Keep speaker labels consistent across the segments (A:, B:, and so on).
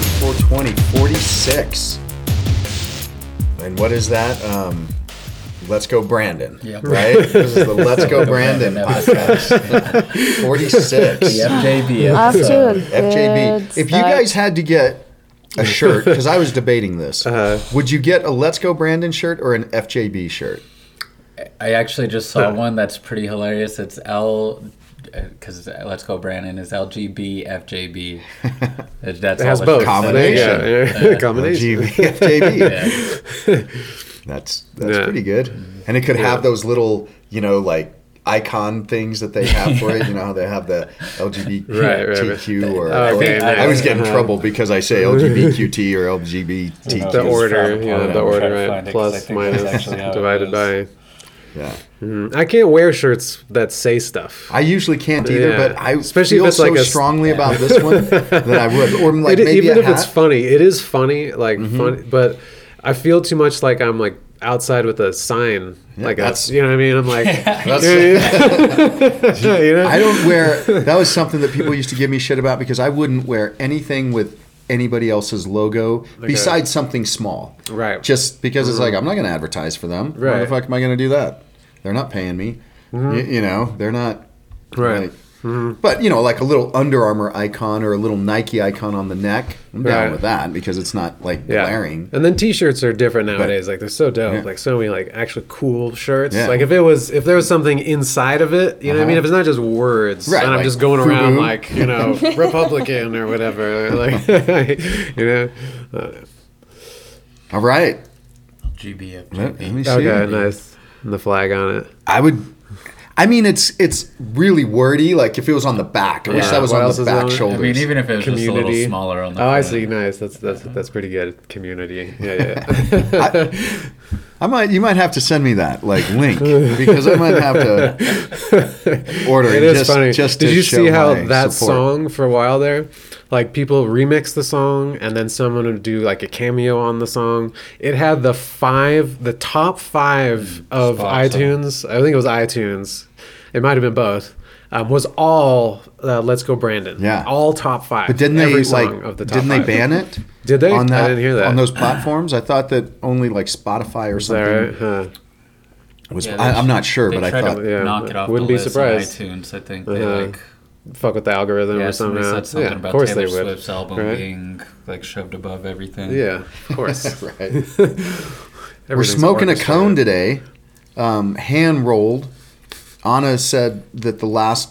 A: percent 420 46 and what is that? Um let's go brandon
B: Yep.
A: right? This is the let's go brandon podcast. 46
B: The FJB
C: Off to a
B: episode.
A: fjb
C: good
A: if you guys had to get a shirt because i was debating this
D: Uh-huh.
A: would you get a let's go brandon shirt or an fjb shirt?
B: I actually just saw one that's pretty hilarious. It's L, because Let's Go Brandon is LGB FJB. That's
D: It has both.
A: Combination.
D: Yeah, yeah. Combination.
A: FJB.
B: Yeah.
A: That's that's
D: Yeah.
A: pretty good. And it could have those little, you know, like icon things that they have for it. You know how they have the LGBTQ
D: Right, right, right.
A: or
D: Oh, okay,
A: I, I always get in
D: uh-huh.
A: trouble because I say LGBTQT or LGBTQ.
D: The order, yeah, the order, right?
B: find it 'cause I
D: Plus,
B: think that's
D: minus,
B: actually how it
D: divided by.
A: Yeah.
D: Mm, I can't wear shirts that say stuff.
A: I usually can't either,
D: Yeah.
A: but I
D: Especially if
A: feel
D: it's
A: so
D: like a s-
A: strongly about this one that I would. Or like
D: It-
A: maybe
D: even
A: a
D: if it's funny, it is funny, like
A: Mm-hmm.
D: funny, but I feel too much like I'm like outside with a sign, like
A: that's-
D: that's you know what I mean. I'm like,
A: That's-
D: you know,
A: I don't wear. That was something that people used to give me shit about because I wouldn't wear anything with anybody else's logo besides something small.
D: Right.
A: Just because it's like I'm not going to advertise for them. Why the fuck am I going to do that? They're not paying me. Y- you know, they're not.
D: Right.
A: like- But you know, like a little Under Armour icon or a little Nike icon on the neck, I'm down
D: Right.
A: with that because it's not like
D: yeah.
A: glaring.
D: And then T-shirts are different nowadays. like they're so dope.
A: Yeah.
D: Like so many like actually cool shirts.
A: Yeah.
D: Like if it was if there was something inside of it, you know what I mean.
A: Uh-huh.
D: If it's not just words,
A: Right,
D: and I'm
A: like
D: just going around
A: FUBU.
D: like you know Republican or whatever, like you know. Uh,
A: All right.
B: GB
A: Let, let me see.
D: okay, nice. And the flag on it.
A: I would. I mean, it's it's really wordy. Like if it was on the back, I wish that was
D: what
A: on
D: else
A: the
D: is on
A: back
D: it? I
A: shoulders.
B: I mean, even if it was just a
D: Community.
B: little smaller on the
D: Oh, I
B: front.
D: see. Nice. That's that's that's pretty good. Community. Yeah, yeah.
A: I might you might have to send me that like link because I might have to order
D: it
A: it.
D: is
A: just,
D: funny.
A: Just
D: Did you see how that
A: support.
D: song for a while there, like people remix the song and then someone would do like a cameo on the song. It had the five, the top five of
B: Spots on it.
D: iTunes. I think it was iTunes. It might have been both. Um, was all uh, "Let's Go Brandon."
A: Yeah.
D: all top five.
A: But didn't they
D: Every
A: like?
D: of the top
A: didn't they ban it?
D: Did they?
A: On
D: I didn't hear that.
A: on those platforms. I thought that only like Spotify or something
D: that right? Huh.
A: was.
B: Yeah,
A: I, I'm not sure, but I thought.
B: to
D: Yeah,
B: knock it off
D: wouldn't
B: the
D: be
B: list
D: surprised.
B: on iTunes. I think they
D: Uh-huh.
B: like
D: Fuck with the algorithm
B: yeah,
D: or
B: somebody
D: something.
B: said something
D: yeah,
B: about
D: of course
B: Taylor
D: they would.
B: Swift's album
D: right?
B: being like shoved above everything.
D: Yeah, of course.
A: right. We're smoking a cone today, um, hand rolled. Anna said that the last,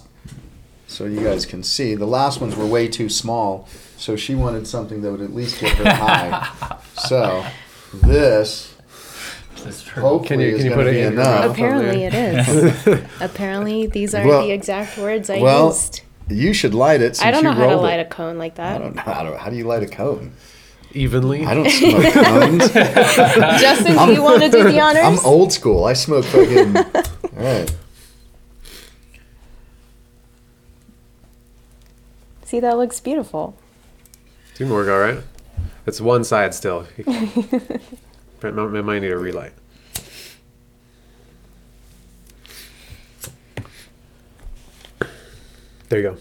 A: so you guys can see, the last ones were way too small. So she wanted something that would at least get her high. So this
B: That's
A: hopefully
D: Can you-
A: is
D: can you
A: going
D: put
A: to
D: it
A: be
D: in
A: enough.
C: Apparently it is. Apparently these are
A: Well-
C: the exact words I
A: well,
C: used.
A: You should light it. Since
C: I don't know
A: you
C: how to light
A: it.
C: a cone like that.
A: I don't know how to. How do you light a cone?
D: Evenly.
A: I don't smoke cones.
C: Justin, do you want to do the honors?
A: I'm old school. I smoke fucking. All right.
C: See, that looks beautiful.
D: Two more go, right? It's one side still. it might need a relight. There you go.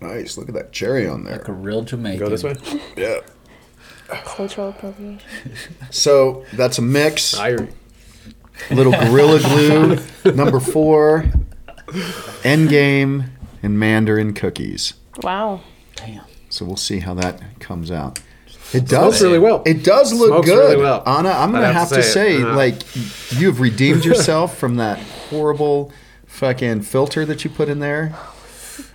A: Nice. Look at that cherry on there.
B: Like a
A: there.
B: real Jamaican.
D: Go this way.
A: Yeah.
C: Cultural appropriation.
A: So that's a mix.
D: I,
A: Little Gorilla Glue, number four, Endgame, and Mandarin cookies.
C: Wow.
B: Damn.
A: So we'll see how that comes out. It
D: Smells
A: does
D: really well.
A: It does look
D: Smokes
A: good,
D: really well.
A: Anna. I'm gonna
D: have
A: have
D: to
A: to
D: say
A: say.
D: Uh-huh.
A: like, you have redeemed yourself from that horrible fucking filter that you put in there.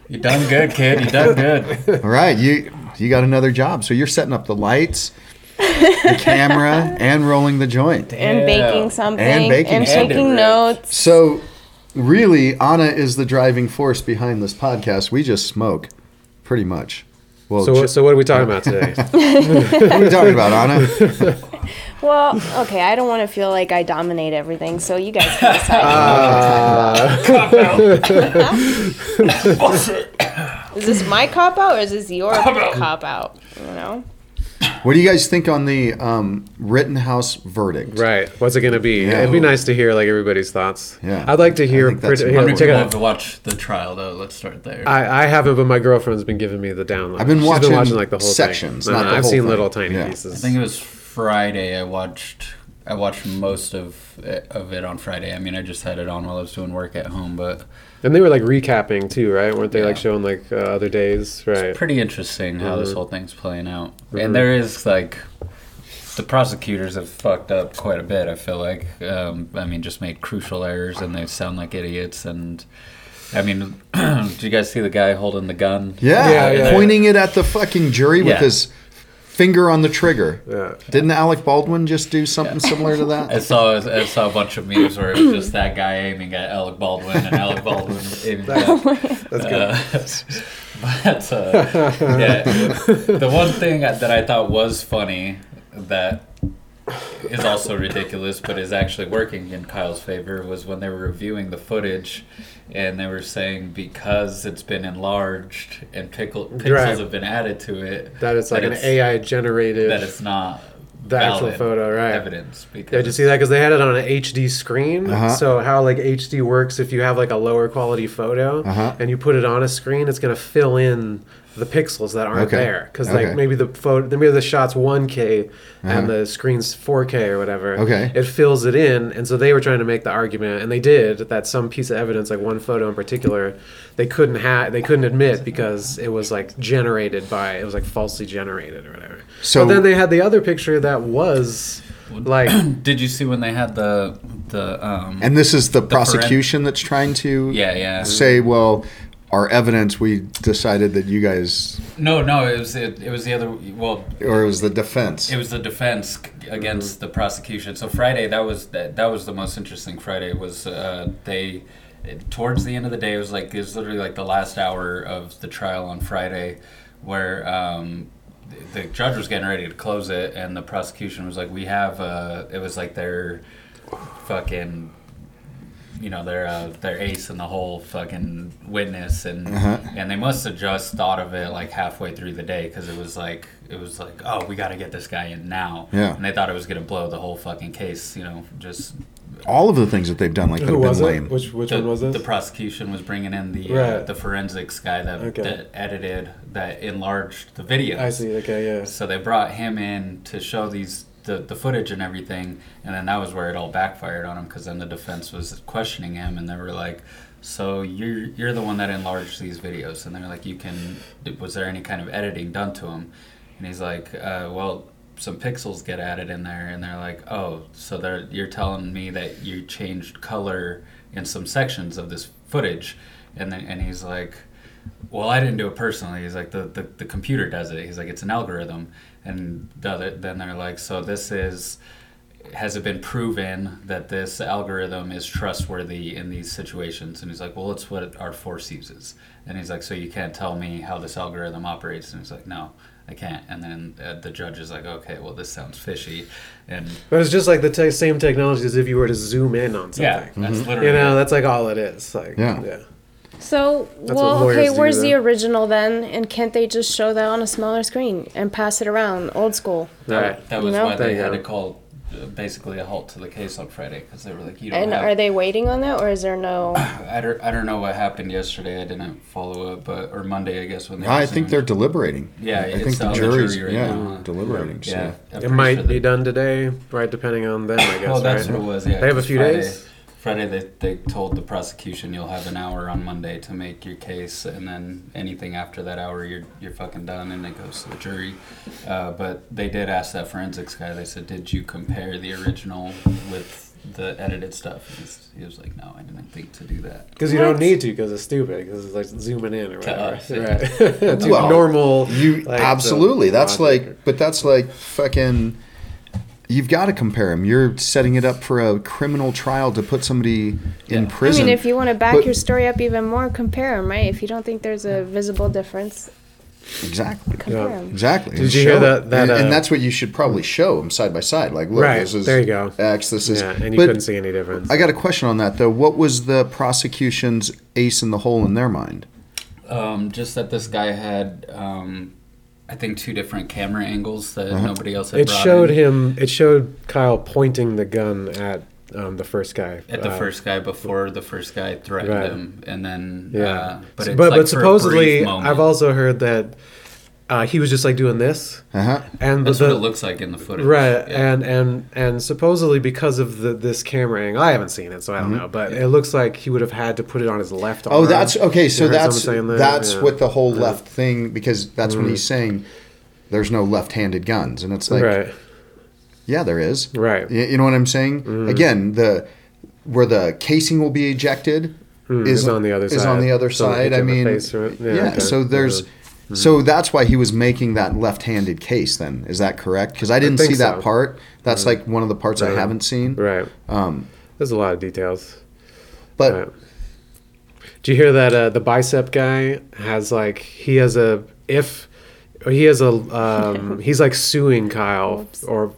B: You done good, kid. You done good.
A: All right, you you got another job. So you're setting up the lights, the camera, and rolling the joint.
C: And baking something.
A: And baking
C: and
A: something.
C: taking notes.
A: So, really, Anna is the driving force behind this podcast. We just smoke, pretty much. Well,
D: so,
A: ju-
D: so what are we talking about today?
A: what are we talking about, Anna?
C: Well, okay, I don't want to feel like I dominate everything, so you guys can decide.
D: Uh,
C: is this my cop out or is this your cop out? You know?
A: What do you guys think on the um, Rittenhouse verdict?
D: Right. What's it going to be?
A: Yeah.
D: It'd be nice to hear like everybody's thoughts.
A: Yeah.
D: I'd like to hear.
A: think that's
D: hear-
A: important.
B: How
D: check
B: many
D: it
B: people
D: out.
B: the trial though? Let's start there.
D: I, I haven't, but my girlfriend's been giving me the download.
A: I've been watching
D: been watching like the whole
A: sections,
D: thing. No,
A: not
D: no,
A: the
D: I've
A: whole
D: seen
A: thing.
D: little tiny
A: Yeah.
B: I think it was Friday. I watched. I watched most of it, of it on Friday. I mean, I just had it on while I was doing work at home, but
D: and they were like recapping too, right? Weren't they like showing like uh, other days? Right.
B: pretty interesting how
D: Mm-hmm.
B: this whole thing's playing out. And there is like the prosecutors have fucked up quite a bit. I feel like. Um, I mean, just made crucial errors, and they sound like idiots. And I mean, did you guys see the guy holding the gun?
A: Yeah,
D: Yeah, yeah.
A: pointing it at the fucking jury with his finger on the trigger.
D: Yeah.
A: Didn't Alec Baldwin just do something similar to that?
B: I
A: that?
B: saw I saw a bunch of memes where it was just that guy aiming at Alec Baldwin and Alec Baldwin aiming at. That's good. but uh, yeah, the one thing that I thought was funny that is also ridiculous, but is actually working in Kyle's favor was when they were reviewing the footage, and they were saying because it's been enlarged and pickle, pixels
D: Right.
B: have been added to it,
D: That it's like an
B: it's-
D: AI generated.
B: that it's not
D: The actual photo, right.
B: evidence. Because
D: Yeah, did you see that? Because they had it on an HD screen.
A: Uh-huh.
D: So how like HD works if you have like a lower quality photo
A: Uh-huh.
D: and you put it on a screen, it's gonna fill in the pixels that aren't
A: Okay.
D: there. Because
A: Okay.
D: like maybe the photo, maybe the shot's 1K
A: Uh-huh.
D: and the screen's 4K or whatever.
A: Okay.
D: It fills it in, and so they were trying to make the argument, and they did that some piece of evidence, like one photo in particular, they couldn't have, they couldn't admit because it was like generated by, it was like falsely generated or whatever.
A: So-
D: but then they had the other picture that was like.
B: Did you see when they had the the um
A: And this is the
B: foren-
A: prosecution that's trying to
B: yeah yeah
A: say, well, our evidence, we decided that you guys,
B: no no it was it, it was the other well
A: or it was the defense.
B: it was the defense against the prosecution. So Friday that was that, that was the most interesting Friday. Was uh, they towards the end of the day it was like it was literally like the last hour of the trial on Friday where um the the judge was getting ready to close it and the prosecution was like we have uh it was like their fucking you know their uh, their ace in the whole fucking witness and
A: Uh-huh.
B: and they must have just thought of it like halfway through the day because it was like it was like oh we got to get this guy in now
A: Yeah.
B: and they thought it was gonna blow the whole fucking case you know just
A: All of the things that they've done like that
D: Who
A: have
D: was
A: been
D: it?
A: lame.
D: Which which
B: the,
D: one was this?
B: the prosecution was bringing in the uh, the forensics guy that,
D: Okay.
B: that edited that enlarged the video.
D: I see. Okay, yeah.
B: so they brought him in to show these the, the footage and everything, and then that was where it all backfired on him because then the defense was questioning him, and they were like, "So you're you're the one that enlarged these videos?" And they're like, "You can. Was there any kind of editing done to them?" And he's like, uh, "Well." Some pixels get added in there, and they're like, "Oh, so they're, you're telling me that you changed color in some sections of this footage?" And then, and he's like, well, I didn't do it personally. He's like, the, the, the computer does it. He's like, it's an algorithm. And the other, then they're like, so this is, has it been proven that this algorithm is trustworthy in these situations? And he's like, well, it's what our force uses. And he's like, so you can't tell me how this algorithm operates? And he's like, no, I can't. And then uh, the judge is like, okay, well, this sounds fishy. And
D: But it's just like the te- same technology as if you were to zoom in on something.
B: yeah, that's literally
D: You know, that's like all it is. Like,
A: Yeah.
D: yeah.
C: So,
D: what
C: well,
D: lawyers
C: okay,
D: do
C: where's the
D: then.
C: original then? And can't they just show that on a smaller screen and pass it around, old school?
B: That,
D: Right.
B: that
C: You
B: was
C: know?
B: why
D: There
B: they
D: you
B: had
D: go.
B: to call uh, basically a halt to the case on Friday because they were like, you don't
C: And
B: have
C: are they waiting on that, or is there no?
B: I don't, I don't know what happened yesterday. I didn't follow up, but or Monday, I guess when they.
A: I
B: resumed.
A: think they're deliberating.
B: Yeah,
A: I
B: it's
A: think the
B: on the
A: jury's
B: jury right
A: yeah
B: now, huh?
A: deliberating.
B: Yeah,
A: So.
B: I'm
D: It
B: pretty
D: might
B: sure
D: be
B: that-
D: done today, right? Depending on them, I guess.
B: Oh, that's
D: right?
B: what it was. Yeah,
D: They have a
B: 'cause
D: few
B: Friday,
D: days?
B: Friday, they, they told the prosecution you'll have an hour on Monday to make your case, and then anything after that hour, you're you're fucking done, and it goes to the jury. Uh, but they did ask that forensics guy. They said, "Did you compare the original with the edited stuff?" And he's- he was like, "No, I didn't think to do that."
D: Because you don't need to, because it's stupid. Because it's like zooming in or whatever.
B: us, yeah.
D: Right. to
A: Well,
D: normal.
A: You
D: like,
A: absolutely. That's
D: logic.
A: like, but that's like fucking. You've got to compare them. You're setting it up for a criminal trial to put somebody in prison.
C: I mean, if you want to back
A: But-
C: your story up even more, compare them, right? If you don't think there's a visible difference,
A: exactly,
C: compare
D: Yeah.
C: them.
A: exactly.
D: Did
A: And
D: you hear that- that,
A: and, and
D: uh,
A: that's what you should probably show them side by side. Like, look,
D: Right,
A: this is
D: there you go.
A: X. This is.
D: Yeah, and you couldn't see any difference.
A: I got a question on that though. What was the prosecution's ace in the hole in their mind?
B: Um, just that this guy had um, I think two different camera angles that
A: Uh-huh.
B: nobody else had
D: It showed
B: in.
D: him. It showed Kyle pointing the gun at um, the first guy.
B: at the
D: Uh,
B: first guy before the first guy threatened
D: Right.
B: him, and then
D: Yeah,
B: uh, but
D: So-
B: it's
D: but,
B: like
D: but
B: for a
D: supposedly,
B: brief.
D: I've also heard that uh, he was just like doing this,
A: Uh-huh.
D: and
B: that's
D: the,
B: what it looks like in the footage,
D: Right,
B: Yeah.
D: and and and supposedly because of the this camera angle, I haven't seen it, so I don't know. But it looks like he would have had to put it on his left arm.
A: Mm-hmm. Oh, that's okay. So that's
D: that?
A: that's
D: Yeah.
A: what the whole
D: Yeah.
A: left thing because that's when he's saying there's no left-handed guns, and it's like,
D: right,
A: yeah, there is.
D: right.
A: You, you know what I'm saying? Again, the where the casing will be ejected
D: Hmm,
A: is
D: it's on the other side.
A: is
D: side.
A: on the other
D: Someone
A: side.
D: hit
A: I
D: you the
A: mean,
D: face or-
A: yeah.
D: yeah, okay.
A: So there's. So that's why he was making that left-handed case. Then is that correct? Because I didn't
D: think
A: see that
D: so.
A: part. That's like one of the parts I haven't seen.
D: Right.
A: Um,
D: There's a lot of details.
A: but
D: Right. Do you hear that uh, the bicep guy has like he has a if he has a um, he's like suing Kyle
C: Whoops.
D: or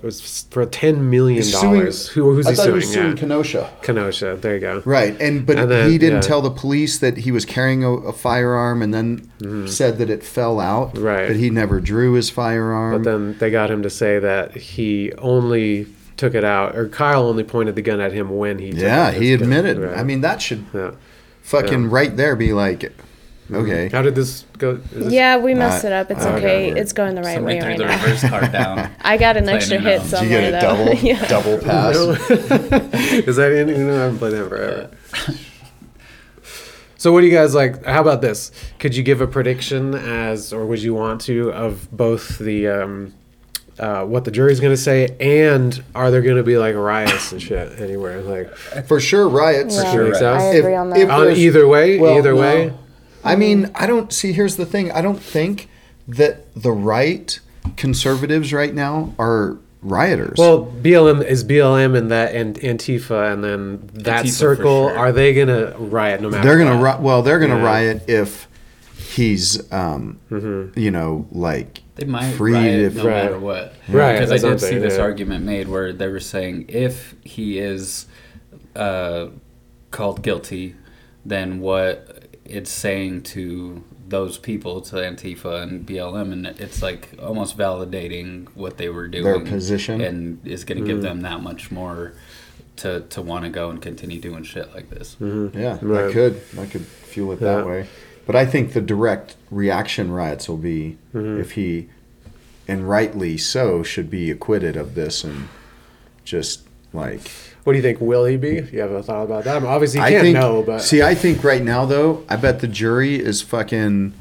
D: for ten million dollars. Who who's
A: I
D: he
A: thought
D: suing?
A: he was suing
D: yeah.
A: Kenosha.
D: Kenosha. There you go.
A: Right, and but
D: And then-
A: he didn't
D: yeah.
A: tell the police that he was carrying a, a firearm, and then said that it fell out.
D: Right.
A: that he never drew his firearm.
D: But then they got him to say that he only took it out, or Kyle only pointed the gun at him when he. Took
A: yeah,
D: out his
A: he
D: gun.
A: admitted.
D: Right.
A: I mean, that should
D: yeah.
A: fucking
D: Yeah.
A: right there be like, okay,
D: How did this go? Is this-
C: Yeah, we messed it up. It's
A: okay.
C: okay. It's going the right
B: Somebody
C: way
B: threw
C: right
B: the
C: now.
B: reverse card down.
C: I got an extra hit
B: out.
A: did you get a
C: though.
A: double
C: yeah.
A: double pass?
D: Is that in? You know, I haven't played that forever. So what do you guys like? How about this? Could you give a prediction as, or would you want to, of both the um, uh, what the jury's going to say, and are there going to be like riots and shit anywhere? Like
A: For sure, riots.
C: Yeah,
D: sure, so.
C: I
A: If-
C: agree on
A: if
C: that.
D: on either way,
A: well,
D: either
A: no.
D: way.
A: I mean, I don't see. Here's the thing. I don't think that the right conservatives right now are rioters.
D: Well, BLM is BLM and that and Antifa, and then that
B: Antifa
D: circle.
B: sure.
D: Are they gonna riot no matter?
A: they're gonna
D: what?
A: ri- well, they're gonna
D: Yeah.
A: riot if he's, um,
D: Mm-hmm.
A: you know, like
B: They might
A: Freed
B: riot
A: if-
B: no
D: Right.
B: matter what.
D: Right,
B: Because I
D: that's what I'm
B: did see this
D: yeah.
B: argument made where they were saying if he is uh, called guilty, then what it's saying to those people, to Antifa and BLM, and it's like almost validating what they were doing.
A: Their position.
B: And is going to
D: Mm.
B: give them that much more to, to want to go and continue doing shit like this.
A: Yeah,
D: Right.
A: that could I could fuel it
D: Yeah.
A: that way. But I think the direct reaction riots will be
D: Mm-hmm.
A: if he, and rightly so, should be acquitted of this and just like
D: What do you think? Will he be? You have a thought about that? I mean, obviously, you
A: I
D: can't
A: think.
D: know, but
A: see, I think right now though, I bet the jury is fucking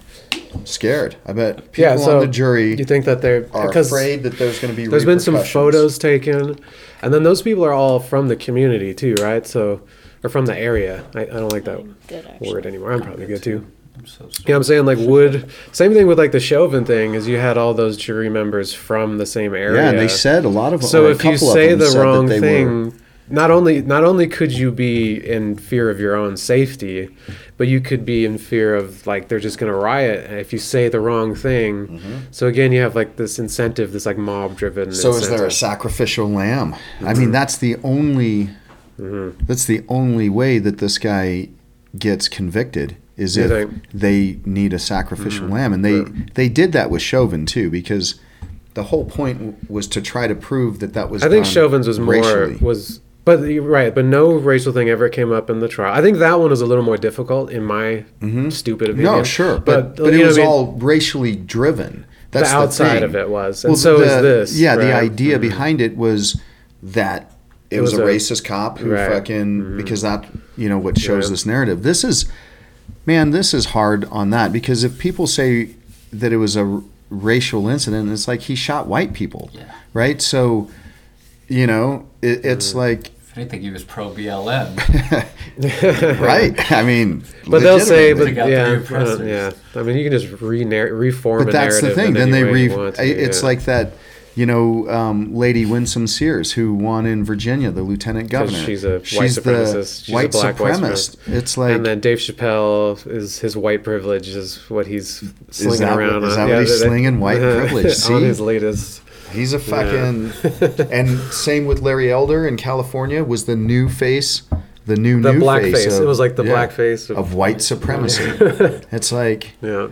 A: scared. I bet people
D: yeah. So
A: on the jury
D: you think that they're
A: are afraid that there's going to be.
D: there's been some photos taken, and then those people are all from the community too, right? So or from the area. I, I don't like that
C: Did actually.
D: word anymore. I'm probably good too.
B: I'm so
D: You know what I'm saying? Like, would same thing with like the Chauvin thing is you had all those jury members from the same area.
A: Yeah, and they said a lot of.
D: So if you say the wrong thing,
A: were-
D: not only not only could you be in fear of your own safety, but you could be in fear of like they're just gonna riot if you say the wrong thing.
A: Mm-hmm.
D: So again, you have like this incentive, this like mob driven.
A: So is there a sacrificial lamb? I
D: Mm-hmm.
A: mean, that's the only that's the only way that this guy gets convicted is
D: You
A: if?
D: Mm-hmm.
A: they need a sacrificial lamb, and they they did that with Chauvin too, because the whole point w- was to try to prove that that was.
D: I think Chauvin's was more was, but right, but no racial thing ever came up in the trial. I think that one was a little more difficult in my stupid opinion.
A: Mm-hmm. no, sure, but but,
D: you
A: it was
D: I mean?
A: all racially driven. That's
D: the outside
A: thing.
D: of it was, and so is this.
A: Yeah, the
D: right?
A: idea
D: Mhm.
A: behind it was that it, was,
D: was
A: a, racist cop who
D: right. Mm-hmm.
A: fucking because that you know what shows
D: Yeah.
A: this narrative. This is man, this is hard on that because if people say that it was a r- racial incident, it's like he shot white people,
B: Yeah.
A: right? So you know, it, it's like
B: If anything, he was pro BLM.
A: right. I mean,
D: But they'll say, but
B: Take out the
D: yeah, uh, yeah. I mean, you can just re reform.
A: but
D: a
A: that's the thing. Then they re.
D: you want to,
A: It's
D: yeah.
A: like that, you know, um, Lady Winsome Sears who won in Virginia, the lieutenant governor.
D: she's a white
A: She's
D: supremacist. She's
A: white
D: black white
A: supremacist. It's like
D: and then Dave Chappelle is his white privilege is what he's slinging
A: that
D: around.
A: is
D: on,
A: that what he's slinging? White privilege, see?
D: on his latest.
A: he's a fucking. and same with Larry Elder in California was the new face, the new
D: The
A: new
D: black
A: face.
D: face.
A: of-
D: It was like the
A: yeah,
D: black face
A: of white supremacy. it's like
D: Yeah.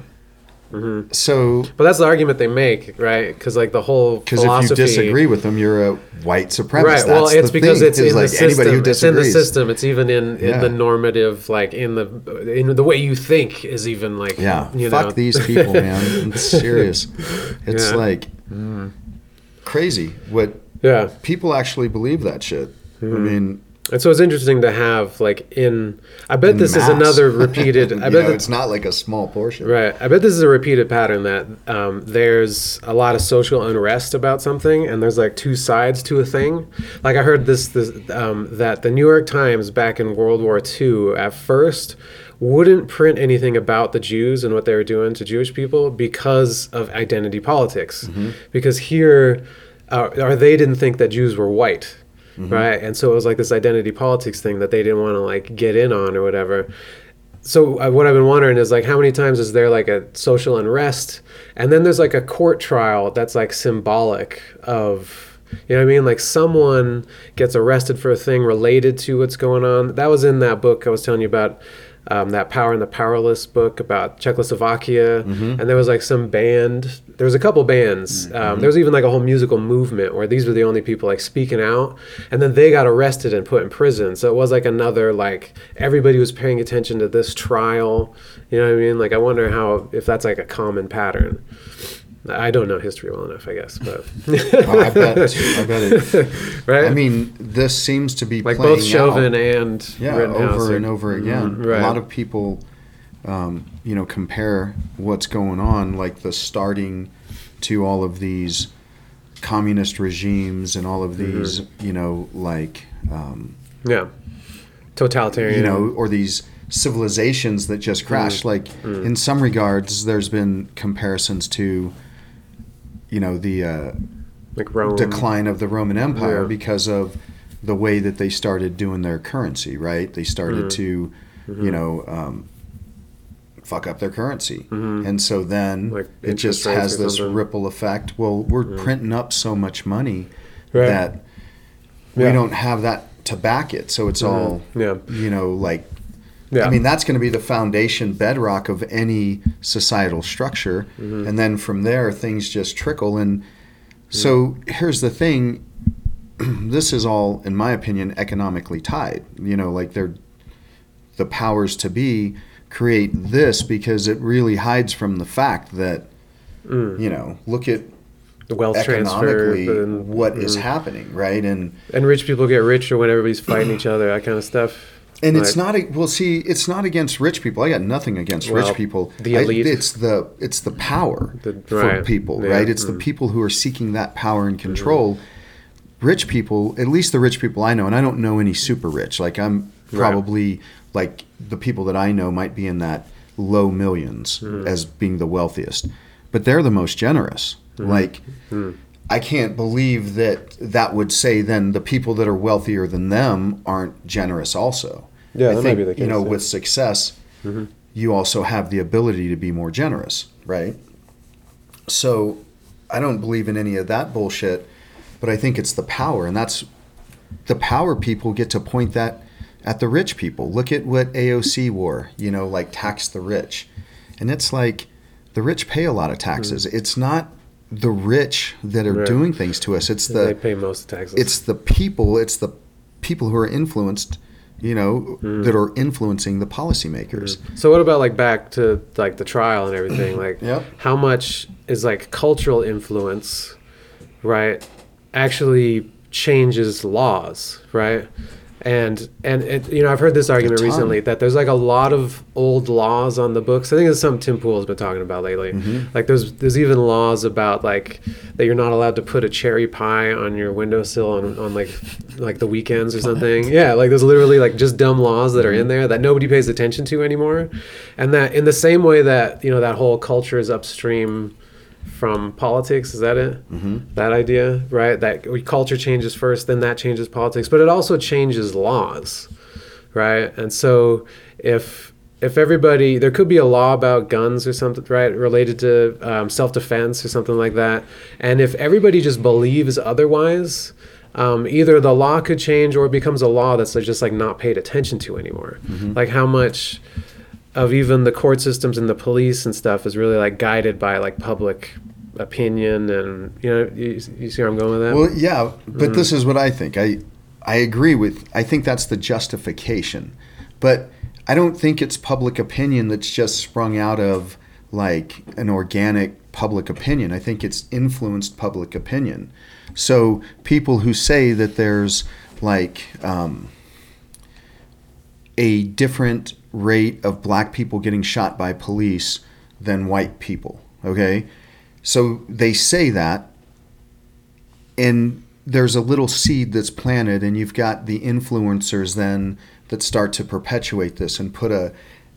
A: So
D: But that's the argument they make, right? Because like the whole
A: because if you disagree with them, you're a white supremacist.
D: Right. Well,
A: That's
D: it's
A: the
D: because
A: thing,
D: it's in
A: like
D: the system. it's in the system. It's even in, in
A: Yeah.
D: the normative, like in the in the way you think is even like
A: Yeah,
D: You
A: fuck
D: know.
A: these people, man. It's serious. It's
D: Yeah.
A: like crazy what
D: Yeah.
A: people actually believe that shit. I
D: Mm-hmm.
A: mean,
D: And so it's interesting to have like in. I bet
A: in
D: this is another repeated. I bet
A: know,
D: that-
A: it's not like a small portion.
D: Right. I bet this is a repeated pattern that um, there's a lot of social unrest about something, and there's like two sides to a thing. Like I heard this, this um, that the New York Times back in World War II at first wouldn't print anything about the Jews and what they were doing to Jewish people because of identity politics. Because here, uh, or they didn't think that Jews were white. Right, and so it was like this identity politics thing that they didn't want to like get in on or whatever so uh, what I've been wondering is like how many times is there like a social unrest, and then there's like a court trial that's like symbolic of you know what I mean? Like someone gets arrested for a thing related to what's going on. That was in that book I was telling you about. Um, that Power and the Powerless book about Czechoslovakia, and there was like some band. There was a couple bands. Um, there was even like a whole musical movement where these were the only people like speaking out, and then they got arrested and put in prison. So it was like another like everybody was paying attention to this trial. You know what I mean? Like I wonder how if that's like a common pattern. I don't know history well enough, I guess, but
A: Well, I bet. I bet it.
D: right.
A: I mean, this seems to be
D: like both Chauvin
A: out,
D: and
A: yeah,
D: Rittenhouse
A: over
D: are-
A: and over again.
D: Mhm, right.
A: A lot of people, um, you know, compare what's going on, like the starting to all of these communist regimes and all of
D: Mm-hmm.
A: these, you know, like. Um,
D: yeah, totalitarian.
A: you know, or these civilizations that just crashed.
D: Mm.
A: Like in some regards, there's been comparisons to, you know, the uh,
D: like
A: decline of the Roman Empire
D: Yeah.
A: because of the way that they started doing their currency. Right? They started
D: Mm.
A: to,
D: Mm-hmm.
A: you know. Um, fuck up their currency and so then
D: Like
A: it just has this
D: something.
A: ripple effect well we're printing up so much money
D: Right.
A: that we don't have that to back it so it's all
D: Yeah.
A: you know like
D: Yeah.
A: I mean, that's going to be the foundation bedrock of any societal structure.
D: Mm-hmm.
A: And then from there, things just trickle. And so here's the thing this is all, in my opinion, economically tied. You know, like they're the powers to be create this because it really hides from the fact that,
D: Mm.
A: you know, look at
D: the wealth transfer
A: economically
D: and,
A: what is
D: Mhm.
A: happening, right? And
D: and rich people get richer when everybody's fighting each other, that kind of stuff.
A: And it's not a, well. See, it's not against rich people. I got nothing against
D: Well,
A: rich people.
D: the
A: I-
D: elite.
A: it's the it's the power
D: The-
A: for
D: right.
A: people,
D: Yeah.
A: right? It's the
D: Mm.
A: people who are seeking that power and control. Rich people, at least the rich people I know, and I don't know any super rich. Like I'm
D: Right.
A: probably like the people that I know might be in that low 1000000s
D: Mm.
A: as being the wealthiest, but they're the most generous.
D: Mm-hmm.
A: Like. I can't believe that that would say then the people that are wealthier than them aren't generous also.
D: Yeah,
A: I
D: that might
A: think,
D: be the
A: You know,
D: yeah. Mm-hmm.
A: with success, you also have the ability to be more generous, right? So I don't believe in any of that bullshit, but I think it's the power, and that's the power people get to point that at the rich people. Look at what AOC wore, you know, like tax the rich. And it's like the rich pay a lot of taxes. It's not the rich that are
D: Mm. Right.
A: doing things to us. It's
D: they
A: the
D: pay most taxes.
A: it's the people, it's the people who are influenced, you know,
D: Mm.
A: that are influencing the policymakers.
D: So what about like back to like the trial and everything? Like,
A: Yep.
D: how much is like cultural influence, right? Actually changes laws, right? And and it, you know I've heard this argument recently that there's like a lot of old laws on the books. I think it's something Tim Pool's been talking about lately.
A: Mm-hmm.
D: Like there's there's even laws about like that you're not allowed to put a cherry pie on your windowsill on, on like like the weekends or something. Yeah, like there's literally like just dumb laws that are
A: Mm-hmm.
D: in there that nobody pays attention to anymore. And that in the same way that, you know, that whole culture is upstream from politics, is that it? Mm-hmm. That idea, right? That we- culture changes first, then that changes politics, but it also changes laws, right? And so if if everybody there could be a law about guns or something right related to um, self-defense or something like that and if everybody just believes otherwise um, either the law could change or it becomes a law that's just like not paid attention to anymore like how much of even the court systems and the police and stuff is really like guided by like public opinion and you know you, you see where I'm going with that?
A: Well, yeah, but this is what I think. I I agree with. I think that's the justification, but I don't think it's public opinion that's just sprung out of like an organic public opinion. I think it's influenced public opinion. So people who say that there's like um, a different rate of black people getting shot by police than white people. Okay, so they say that, and there's a little seed that's planted, and you've got the influencers then that start to perpetuate this and put a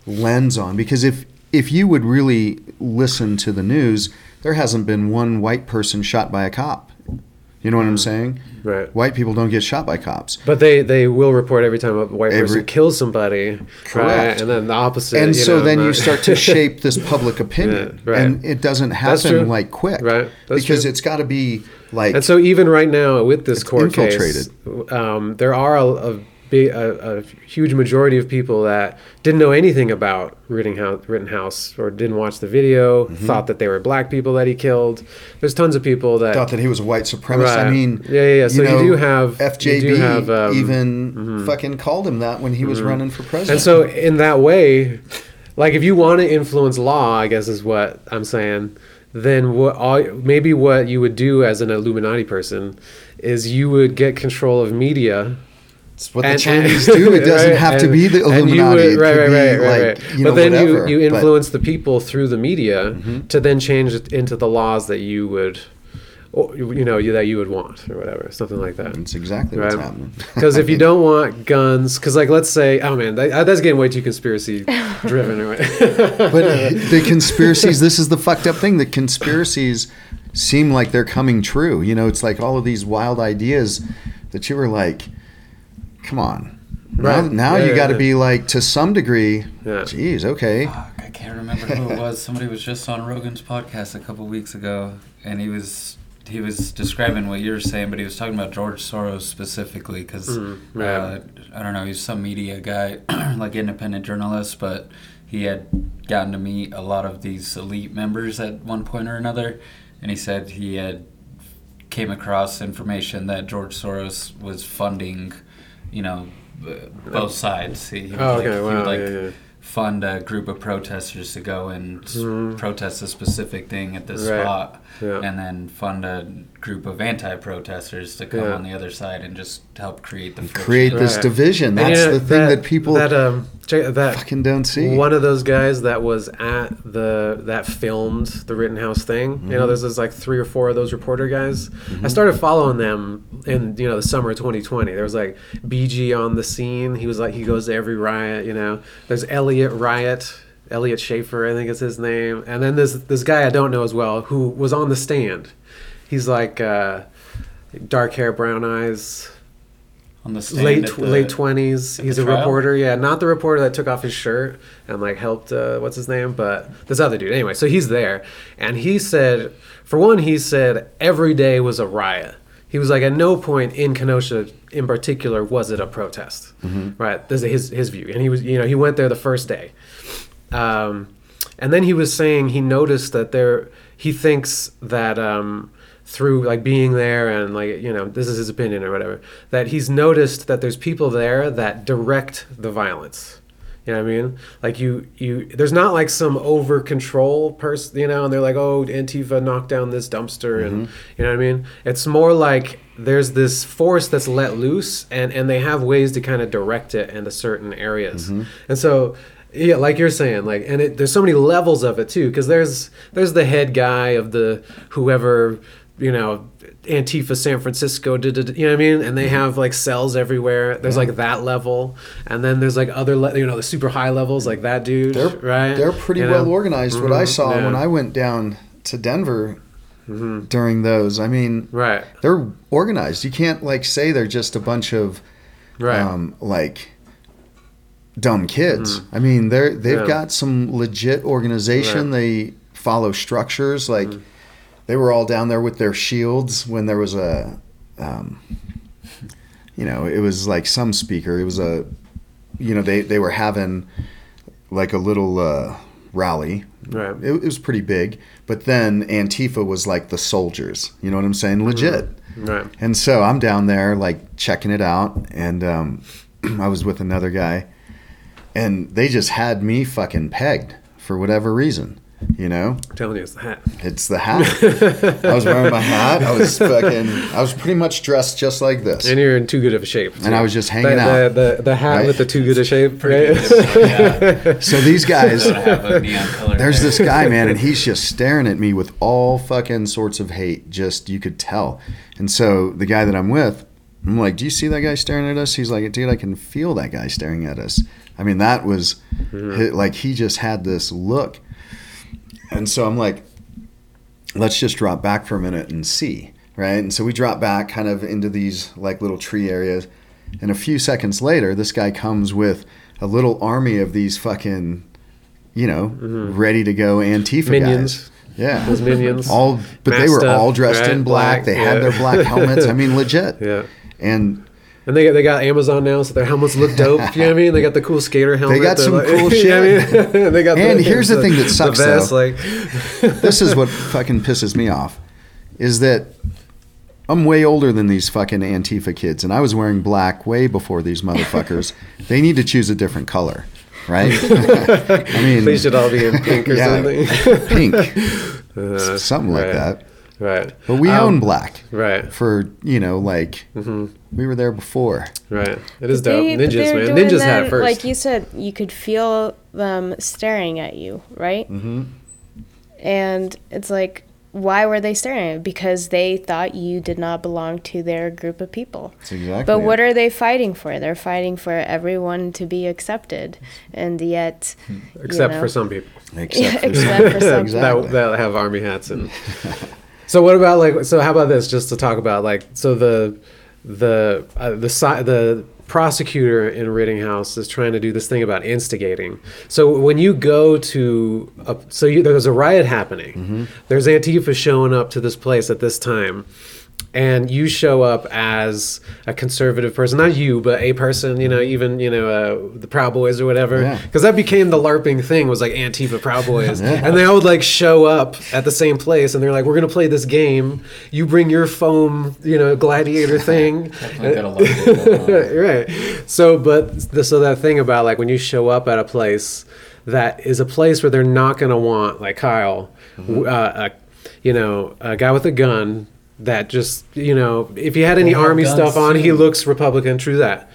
A: lens on. Because if if you would really listen to the news, there hasn't been one white person shot by a cop. You know what I'm saying?
D: Right.
A: White people don't get shot by cops.
D: But they they will report every time a white
A: Every-
D: person kills somebody, right?
A: Correct.
D: And then the opposite.
A: and so
D: know,
A: then you start to shape this public opinion
D: Yeah, right.
A: and it doesn't happen like quick
D: Right, that's
A: because
D: true.
A: it's got to be like
D: And so even right now with this court
A: infiltrated.
D: case, um, there are a, a big, a, a huge majority of people that didn't know anything about Rittenhouse, Rittenhouse or didn't watch the video,
A: Mm-hmm.
D: thought that they were black people that he killed. There's tons of people that
A: thought that he was a white supremacist i mean
D: Yeah, yeah, yeah. So you do have-
A: fjb
D: do have, um,
A: even fucking called him that when he was running for president
D: And so, in that way, like if you want to influence law, I guess is what I'm saying. Then what? All, maybe what you would do as an Illuminati person is you would get control of media.
A: It's what the chinese
D: and-
A: do it doesn't
D: right,
A: have to be the
D: and
A: illuminati
D: would- right, right,
A: be
D: right, right,
A: like
D: right.
A: you
D: but
A: know
D: then
A: whatever
D: you you influence the people through the media mm-hmm. to then change it into the laws that you would, or, you know, you, that you would want or whatever, something like that.
A: it's exactly
D: Right.
A: what's happening
D: Because if you don't want guns, because like let's say, oh man, that, uh, that's getting way too conspiracy driven. Right?
A: but the conspiracies this is the fucked up thing the conspiracies seem like they're coming true you know it's like all of these wild ideas that you were like come on now,
D: Right.
A: now
D: Yeah,
A: you
D: yeah,
A: got to
D: yeah.
A: be like to some degree
D: Yeah.
A: geez okay
B: Fuck, I can't remember who it was. Somebody was just on Rogan's podcast a couple weeks ago, and he was he was describing what you were saying, but he was talking about George Soros specifically because
D: Mhm, right.
B: uh, I don't know, he's some media guy, like independent journalist, but he had gotten to meet a lot of these elite members at one point or another, and he said he had came across information that George Soros was funding, you know, both sides. He, he would,
D: Oh,
B: like,
D: okay,
B: he
D: wow,
B: would like
D: yeah, yeah.
B: fund a group of protesters to go and
D: Mhm.
B: protest a specific thing at this
D: Right.
B: spot,
D: Yeah.
B: and then fund a group of anti-protesters to come
D: Yeah.
B: on the other side and just help create the friction.
A: create this
D: Right.
A: division
D: And,
A: that's
D: you know,
A: the thing that, people
D: that um check, that
A: fucking don't see
D: one of those guys that was at the that filmed the Rittenhouse thing.
A: Mm-hmm.
D: You know, there's, there's like three or four of those reporter guys. I started following them in you know the summer of 2020. There was like BG on the scene. He was like he goes to every riot. You know, there's Elliot Riot. Elliot Schaefer, I think is his name, and then this this guy I don't know as well who was on the stand. He's like uh, dark hair, brown eyes,
B: on the stand
D: late
B: at the-
D: late twenties. He's a
B: trial?
D: reporter. Yeah, not the reporter that took off his shirt and like helped. Uh, what's his name? But this other dude. Anyway, so he's there, and he said, for one, he said every day was a riot. He was like, at no point in Kenosha, in particular, was it a protest. Right. This is his his view, and he was, you know, he went there the first day. Um, and then he was saying he noticed that there, he thinks that um, through like being there and like, you know, this is his opinion or whatever, that he's noticed that there's people there that direct the violence. You know what I mean? Like you, you. There's not like some over control person, you know, and they're like, "Oh, Antifa knocked down this dumpster," and you know what I mean. It's more like there's this force that's let loose, and and they have ways to kind of direct it into certain areas, and so yeah, like you're saying, like, and it, there's so many levels of it too, because there's there's the head guy of the whoever, you know, Antifa San Francisco, da, da, da, you know what I mean, and they have like cells everywhere. There's like that level, and then there's like other, le- you know, the super high levels, like that dude,
A: they're
D: right?
A: they're pretty
D: You know?
A: well organized. What i
D: Mhm,
A: saw
D: yeah.
A: when i went down to denver during those i mean
D: Right,
A: they're organized. You can't like say they're just a bunch of
D: right,
A: um, like dumb kids. I mean, they're they've
D: Mm-hmm. Yeah.
A: got some legit organization. They follow structures. Like
D: Mm-hmm.
A: they were all down there with their shields when there was a, um, you know, it was like some speaker. It was a, you know, they they were having like a little uh, rally.
D: Right.
A: It, it was pretty big, but then Antifa was like the soldiers. You know what I'm saying? Legit.
D: Right.
A: And so I'm down there like checking it out, and um, I was with another guy, and they just had me fucking pegged for whatever reason. You know,
D: I'm telling you, it's the hat.
A: it's the hat. I was wearing my hat. I was fucking. I was pretty much dressed just like this,
D: And you're in too good of a shape.
A: and I was just hanging
D: the,
A: out.
D: The, the, the hat
A: Right?
D: with the too good of a shape, right?
B: good. yeah.
A: So these guys,
B: Gotta have a neon color
A: There's this guy, man, and he's just staring at me with all fucking sorts of hate. Just you could tell. And so the guy that I'm with, I'm like, "Do you see that guy staring at us?" He's like, "Dude, I can feel that guy staring at us." I mean, that was hi- like he just had this look. And so I'm like, "Let's just drop back for a minute and see." Right? And so we drop back kind of into these like little tree areas. And a few seconds later, this guy comes with a little army of these fucking you know, ready to go Antifa
D: Mm-hmm. Minions.
A: guys. Yeah.
D: Those minions.
A: All, but they were all dressed in black.
D: Black,
A: They had their black helmets. I mean, legit.
D: yeah.
A: And
D: And they got, they got Amazon now, so their helmets look dope. you know what I mean? They got the cool skater helmet.
A: They
D: got
A: some
D: like-
A: cool
D: you know I mean? they got
A: And here's the thing that sucks,
D: The vest,
A: though.
D: like
A: this is what fucking pisses me off, is that I'm way older than these fucking Antifa kids, and I was wearing black way before these motherfuckers. they need to choose a different color, right? I mean,
D: they should all be in pink or
A: Yeah.
D: something.
A: pink,
D: Uh,
A: something like that.
D: Right.
A: But we
D: Um,
A: own black
D: Right.
A: for you know, like
D: Mm-hmm.
A: we were there before.
D: Right. It is dope.
C: They- but
D: Ninjas, man. Ninjas
C: that,
D: had it first.
C: Like you said, you could feel them staring at you, right?
A: Mm-hmm.
C: And it's like, why were they staring at you? Because they thought you did not belong to their group of people.
A: That's exactly.
C: But
A: it.
C: what are they fighting for? They're fighting for everyone to be accepted, and yet, you
D: Except
C: know-
D: for some people.
A: Except for
C: except for some
A: exactly.
D: that, that have army hats and so what about like so how about this just to talk about like so the the uh, the side the prosecutor in Rittinghouse is trying to do this thing about instigating. So when you go to a, so you, there's a riot happening.
A: Mm-hmm.
D: There's Antifa showing up to this place at this time. And you show up as a conservative person, not you, but a person, you know, even you know uh, the Proud Boys or whatever,
A: Yeah.
D: because that became the LARPing thing was like Antifa Proud Boys,
A: Yeah.
D: and they all would like show up at the same place, and they're like, "We're gonna play this game. You bring your foam, you know, gladiator thing."
B: Definitely got a lot of people
D: right. So, but the, so that thing about like when you show up at a place that is a place where they're not going to want like Kyle, w uh, a, you know, a guy with a gun that just you know if he had any
B: They have
D: army stuff on, he looks Republican. True that.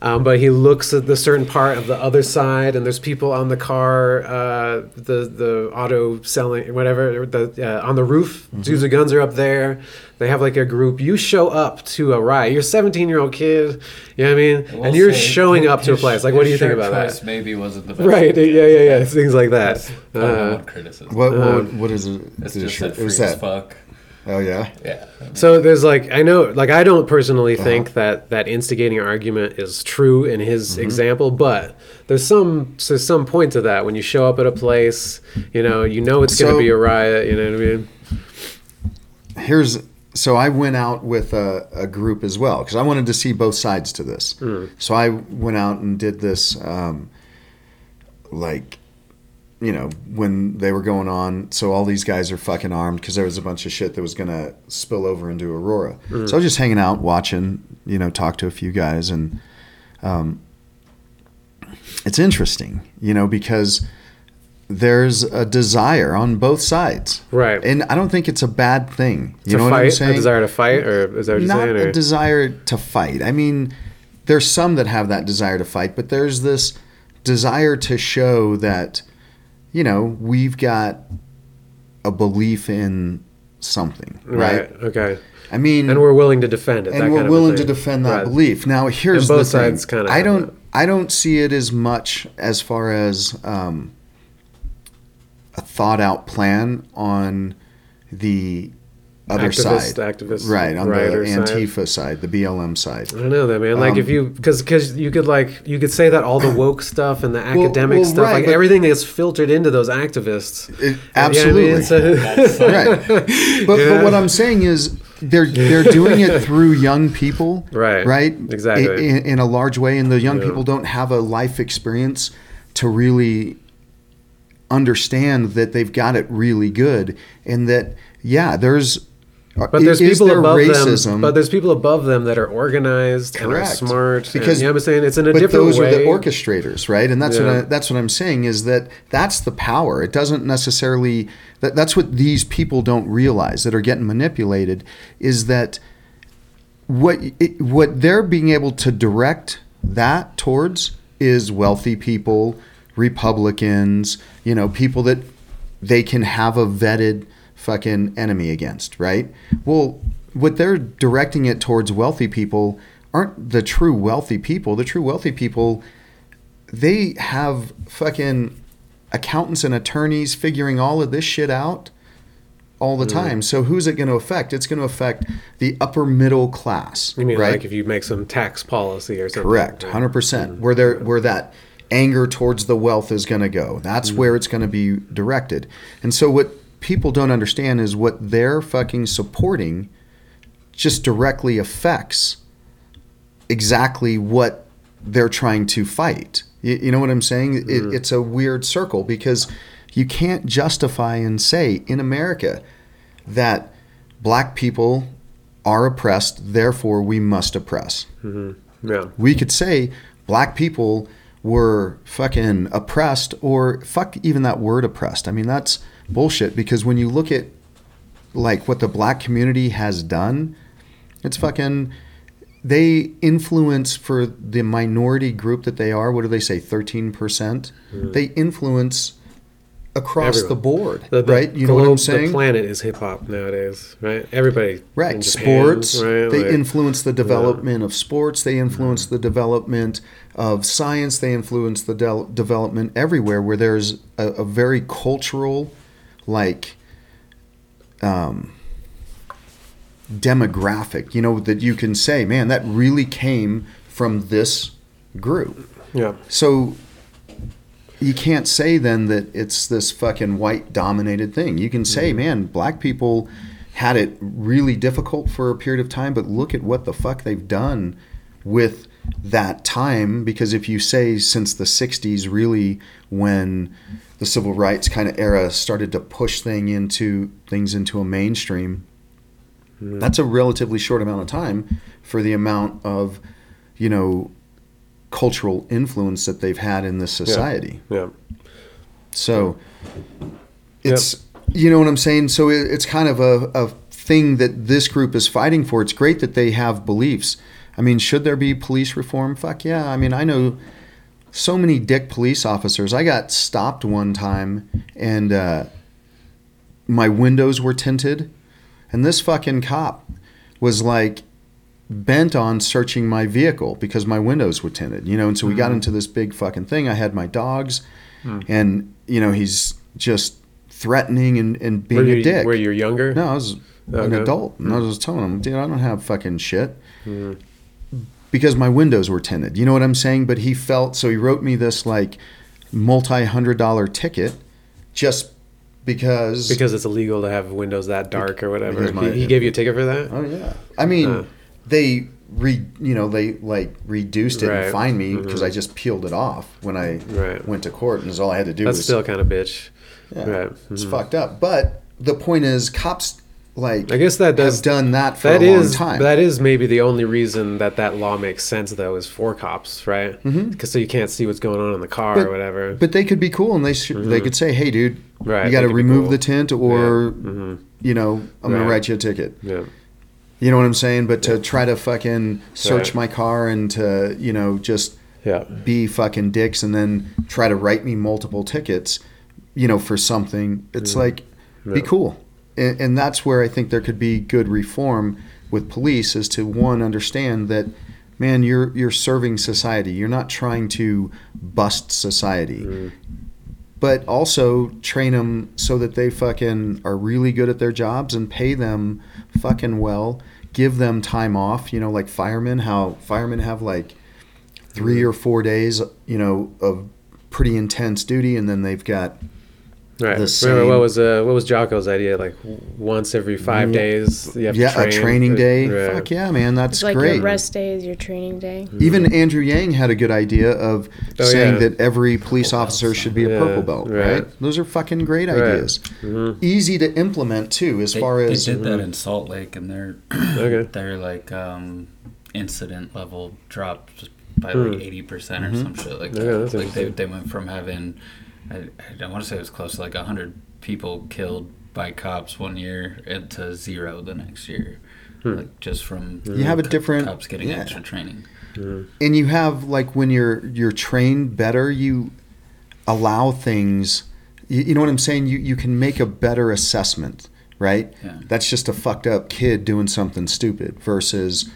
D: Um, but he looks at the certain part of the other side, and there's people on the car, uh, the the auto selling whatever, the uh, on the roof. Dudes with guns are up there. They have like a group. You show up to a riot. You're a 17 year old kid. You know what I mean?
B: I will
D: and you're
B: say,
D: showing up to a place. Like, what do you think about that?
B: Maybe wasn't the best.
D: Right? Yeah, yeah, yeah. Things like that. Uh,
B: criticism.
A: What, what,
D: Um,
A: what is it?
B: It's just
A: shirt?
B: that free
A: Was
B: as
A: that?
B: fuck.
A: Oh yeah.
B: Yeah.
D: So there's like I know like I don't personally
A: Uh-huh.
D: think that that instigating argument is true in his
A: Mm-hmm.
D: example, but there's some there's some point to that when you show up at a place, you know, you know it's going
A: So-
D: to be a riot, you know what I mean?
A: Here's so I went out with a, a group as well because I wanted to see both sides to this. So I went out and did this, um, like, you know, when they were going on. So all these guys are fucking armed because there was a bunch of shit that was gonna spill over into Aurora. So I was just hanging out, watching, you know, talk to a few guys, and um, it's interesting, you know, because there's a desire on both sides.
D: Right.
A: And I don't think it's a bad thing. You
D: to
A: know
D: fight,
A: what I'm saying?
D: a desire to fight or is that what you're
A: Not
D: saying?
A: a desire to fight. I mean, there's some that have that desire to fight, but there's this desire to show that, you know, we've got a belief in something, right?
D: right. Okay.
A: I mean,
D: And we're willing to defend it.
A: and
D: that
A: we're
D: kind of
A: willing to defend that
D: Right.
A: belief. Now, here's the thing.
D: sides kinda
A: I don't.
D: that.
A: I don't see it as much as far as um, a thought out plan on the other
D: Activist-
A: side,
D: activist
A: right? On the
D: rioter side.
A: Antifa side, the BLM side.
D: I don't know that man. Like
A: Um,
D: if you, because because you could like you could say that all the woke stuff and the academic
A: well,
D: stuff,
A: right,
D: like everything is filtered into those activists.
A: It-
D: You know
A: absolutely.
D: I mean? So-
A: right. But,
D: Yeah.
A: but what I'm saying is they're they're doing it through young people,
D: Right.
A: Right,
D: Exactly.
A: In, in a large way, and the young
D: Yeah.
A: people don't have a life experience to really understand that they've got it really good and that yeah there's
D: But there's
A: is
D: people
A: there
D: above
A: racism
D: them. But there's people above them that are organized and are
A: Correct.
D: smart. and-
A: Because-
D: you know what I'm saying? It's in a
A: but
D: different
A: those
D: way.
A: are the orchestrators, right? And that's what I, that's what I'm saying is that that's the power. It doesn't necessarily that that's what these people don't realize that are getting manipulated is that what it, what they're being able to direct that towards is wealthy people, Republicans, you know, people that they can have a vetted fucking enemy against, right? Well, what they're directing it towards wealthy people aren't the true wealthy people. The true wealthy people, they have fucking accountants and attorneys figuring all of this shit out all the mm. time. So who's it going to affect? It's going to affect the upper middle class,
D: You mean
A: right?
D: like if you make some tax policy or something?
A: Correct, hundred percent. Mm. Where there, where that anger towards the wealth is going to go. That's mm. where it's going to be directed. And so, what people don't understand is what they're fucking supporting just directly affects exactly what they're trying to fight. You, you know what I'm saying? It, mm-hmm. it's a weird circle because you can't justify and say in America that black people are oppressed, therefore we must oppress mm-hmm.
D: Yeah.
A: we could say black people were fucking oppressed or fuck even that word oppressed. I mean, that's bullshit because when you look at like what the black community has done, it's fucking they influence for the minority group that they are. What do they say? 13%. Mm-hmm. They influence across
D: Everyone.
A: the board,
D: The, the
A: right? You know what I'm saying?
D: The planet is hip hop nowadays, right? Everybody.
A: Right,
D: Japan,
A: sports.
D: right?
A: They
D: Like-
A: influence the development of sports. They influence mm-hmm. the development of science. They influence the del development everywhere where there's a, a very cultural, like, um, demographic. You know that you can say, man, that really came from this group.
D: Yeah.
A: So you can't say then that it's this fucking white dominated thing. You can say, man, black people had it really difficult for a period of time, but look at what the fuck they've done with that time. Because if you say since the 60s, really, when the civil rights kind of era started to push thing into things into a mainstream, that's a relatively short amount of time for the amount of, you know, cultural influence that they've had in this society.
D: Yeah.
A: So it's you know what I'm saying. So it, it's kind of a, a thing that this group is fighting for. It's great that they have beliefs. I mean, should there be police reform? Fuck yeah. I mean, I know so many dick police officers. I got stopped one time and uh, my windows were tinted, and this fucking cop was like bent on searching my vehicle because my windows were tinted, you know. And so we got mm-hmm. into this big fucking thing. I had my dogs, hmm. and you know he's just threatening and, and being
D: Were
A: a dick.
D: were you're younger?
A: No, I was an adult, and I hmm. was telling him, dude, I don't have fucking shit. Hmm. Because my windows were tinted. You know what I'm saying? But he felt so he wrote me this like multi hundred dollar ticket just because
D: Because it's illegal to have windows that dark or whatever.
A: my-
D: he, he gave you a ticket for that?
A: Oh yeah. I mean, they re you know they like reduced it
D: Right.
A: and fined me because I just peeled it off when I
D: Right.
A: went to court, and all I had to do
D: That's
A: was
D: still kind of bitch.
A: yeah,
D: right.
A: it's
D: Mhm.
A: fucked up. But the point is, cops like
D: I guess that does
A: done that for
D: that
A: a long time.
D: that is maybe the only reason that that law makes sense though is for cops, right? Because so you can't see what's going on in the car
A: Mm-hmm. But-
D: or whatever.
A: But they could be cool, and they sh- they could say, "Hey, dude,
D: Mm-hmm. Right,
A: you got to remove
D: cool.
A: the tint, or
D: Yeah. Mhm.
A: you know, I'm gonna write you a ticket."
D: yeah.
A: You know what I'm saying? But to try to fucking search
D: Right.
A: my car and to you know just
D: Yeah.
A: be fucking dicks and then try to write me multiple tickets, you know, for something. It's like, be
D: Yeah.
A: cool. And, and that's where I think there could be good reform with police is to one understand that, man, you're you're serving society. You're not trying to bust society. Mm-hmm. But also train them so that they fucking are really good at their jobs and pay them fucking well. Give them time off, you know, like firemen. How firemen have like three mm-hmm. or four days, you know, of pretty intense duty, and then they've got
D: Right.
A: the
D: Remember what was uh, what was Jocko's idea? Like once every five
A: Mm,
D: days, you have
A: yeah,
D: to train.
A: a training day.
D: Right.
A: Fuck yeah, man, that's
C: It's like
A: great.
C: your rest day is your training day.
A: Even Andrew Yang had a good idea of
D: Oh,
A: saying
D: yeah.
A: that every police officer should be a
D: Yeah,
A: purple belt, right.
D: right.
A: Those are fucking great
D: Right.
A: ideas.
D: Mhm.
A: Easy to implement too, as
B: They,
A: far as
B: they
A: as
B: did that in Salt Lake, and their
D: Okay.
B: their like um, incident level dropped by like eighty percent or
A: Mhm.
B: some shit like
D: Yeah,
B: that. like they, they went from having, I, I want to say it was close to like hundred people killed by cops one year and to zero the next year,
D: Hmm.
B: like just from
A: You have a
B: co-
A: different-
B: cops getting
A: yeah.
B: extra training.
D: Mhm.
A: and you have like when you're you're trained better, you allow things. You, you know what I'm saying? You you can make a better assessment, right?
B: Yeah.
A: That's just a fucked up kid doing something stupid versus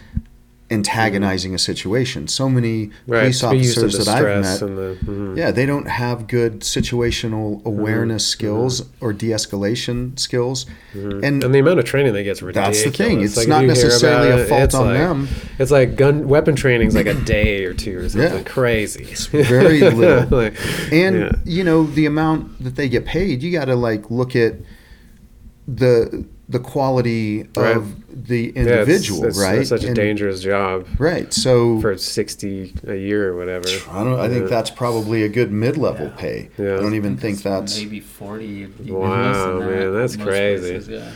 A: antagonizing a situation. So many
D: Right.
A: police
D: to be used to
A: officers that I've met,
D: the. mhm.
A: yeah, they don't have good situational awareness
D: Mhm.
A: skills or de-escalation skills,
D: Mhm.
A: and,
D: And the amount of training they get is ridiculous.
A: that's the thing. It's
D: Like,
A: not necessarily a fault
D: it's
A: on
D: like-
A: them.
D: It's like gun weapon training is like a day or two or something
A: Yeah.
D: crazy. It's
A: very little.
D: like,
A: And
D: yeah.
A: you know the amount that they get paid, you got to like look at the the quality
D: Right.
A: of the
D: Yeah, it's-
A: individual,
D: it's,
A: right?
D: It's such a
A: And-
D: dangerous job
A: right? So
D: for sixty a year or whatever.
A: I don't. I think that's probably a good mid-level
B: Yeah.
A: pay.
D: Yeah.
A: I don't even
B: It's
A: think that's.
B: maybe forty.
D: Wow,
B: that
D: man, that's
B: most
D: crazy.
B: places, yeah.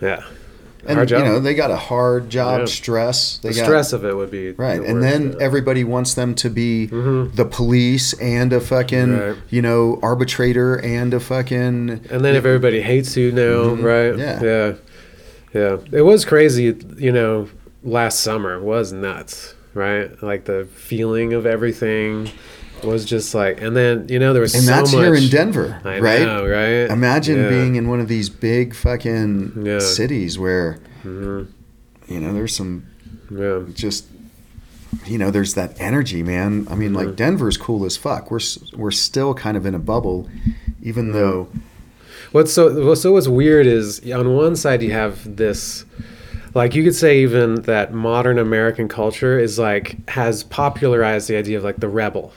D: Yeah,
A: And you know they got a hard job,
D: Yeah.
A: stress. They
D: the
A: got
D: stress of it would be
A: right,
D: the
A: and then everybody wants them to be
D: Mhm.
A: the police and a fucking
D: Right.
A: you know arbitrator and a fucking
D: And then if everybody hates you now,
A: Mhm.
D: right?
A: Yeah.
D: yeah, yeah. It was crazy, you know. Last summer was nuts, right? Like the feeling of everything was just like, and then you know there was
A: and
D: so
A: that's
D: much.
A: here in Denver,
D: I
A: right?
D: know, right?
A: Imagine
D: Yeah.
A: being in one of these big fucking
D: Yeah.
A: cities where
D: Mhm.
A: you know there's some
D: Yeah,
A: just you know there's that energy, man. I mean, like
D: Mhm.
A: Denver's cool as fuck. We're we're still kind of in a bubble, even though
D: What's so what's so what's weird is on one side you have this like you could say even that modern American culture is like has popularized the idea of like the rebel.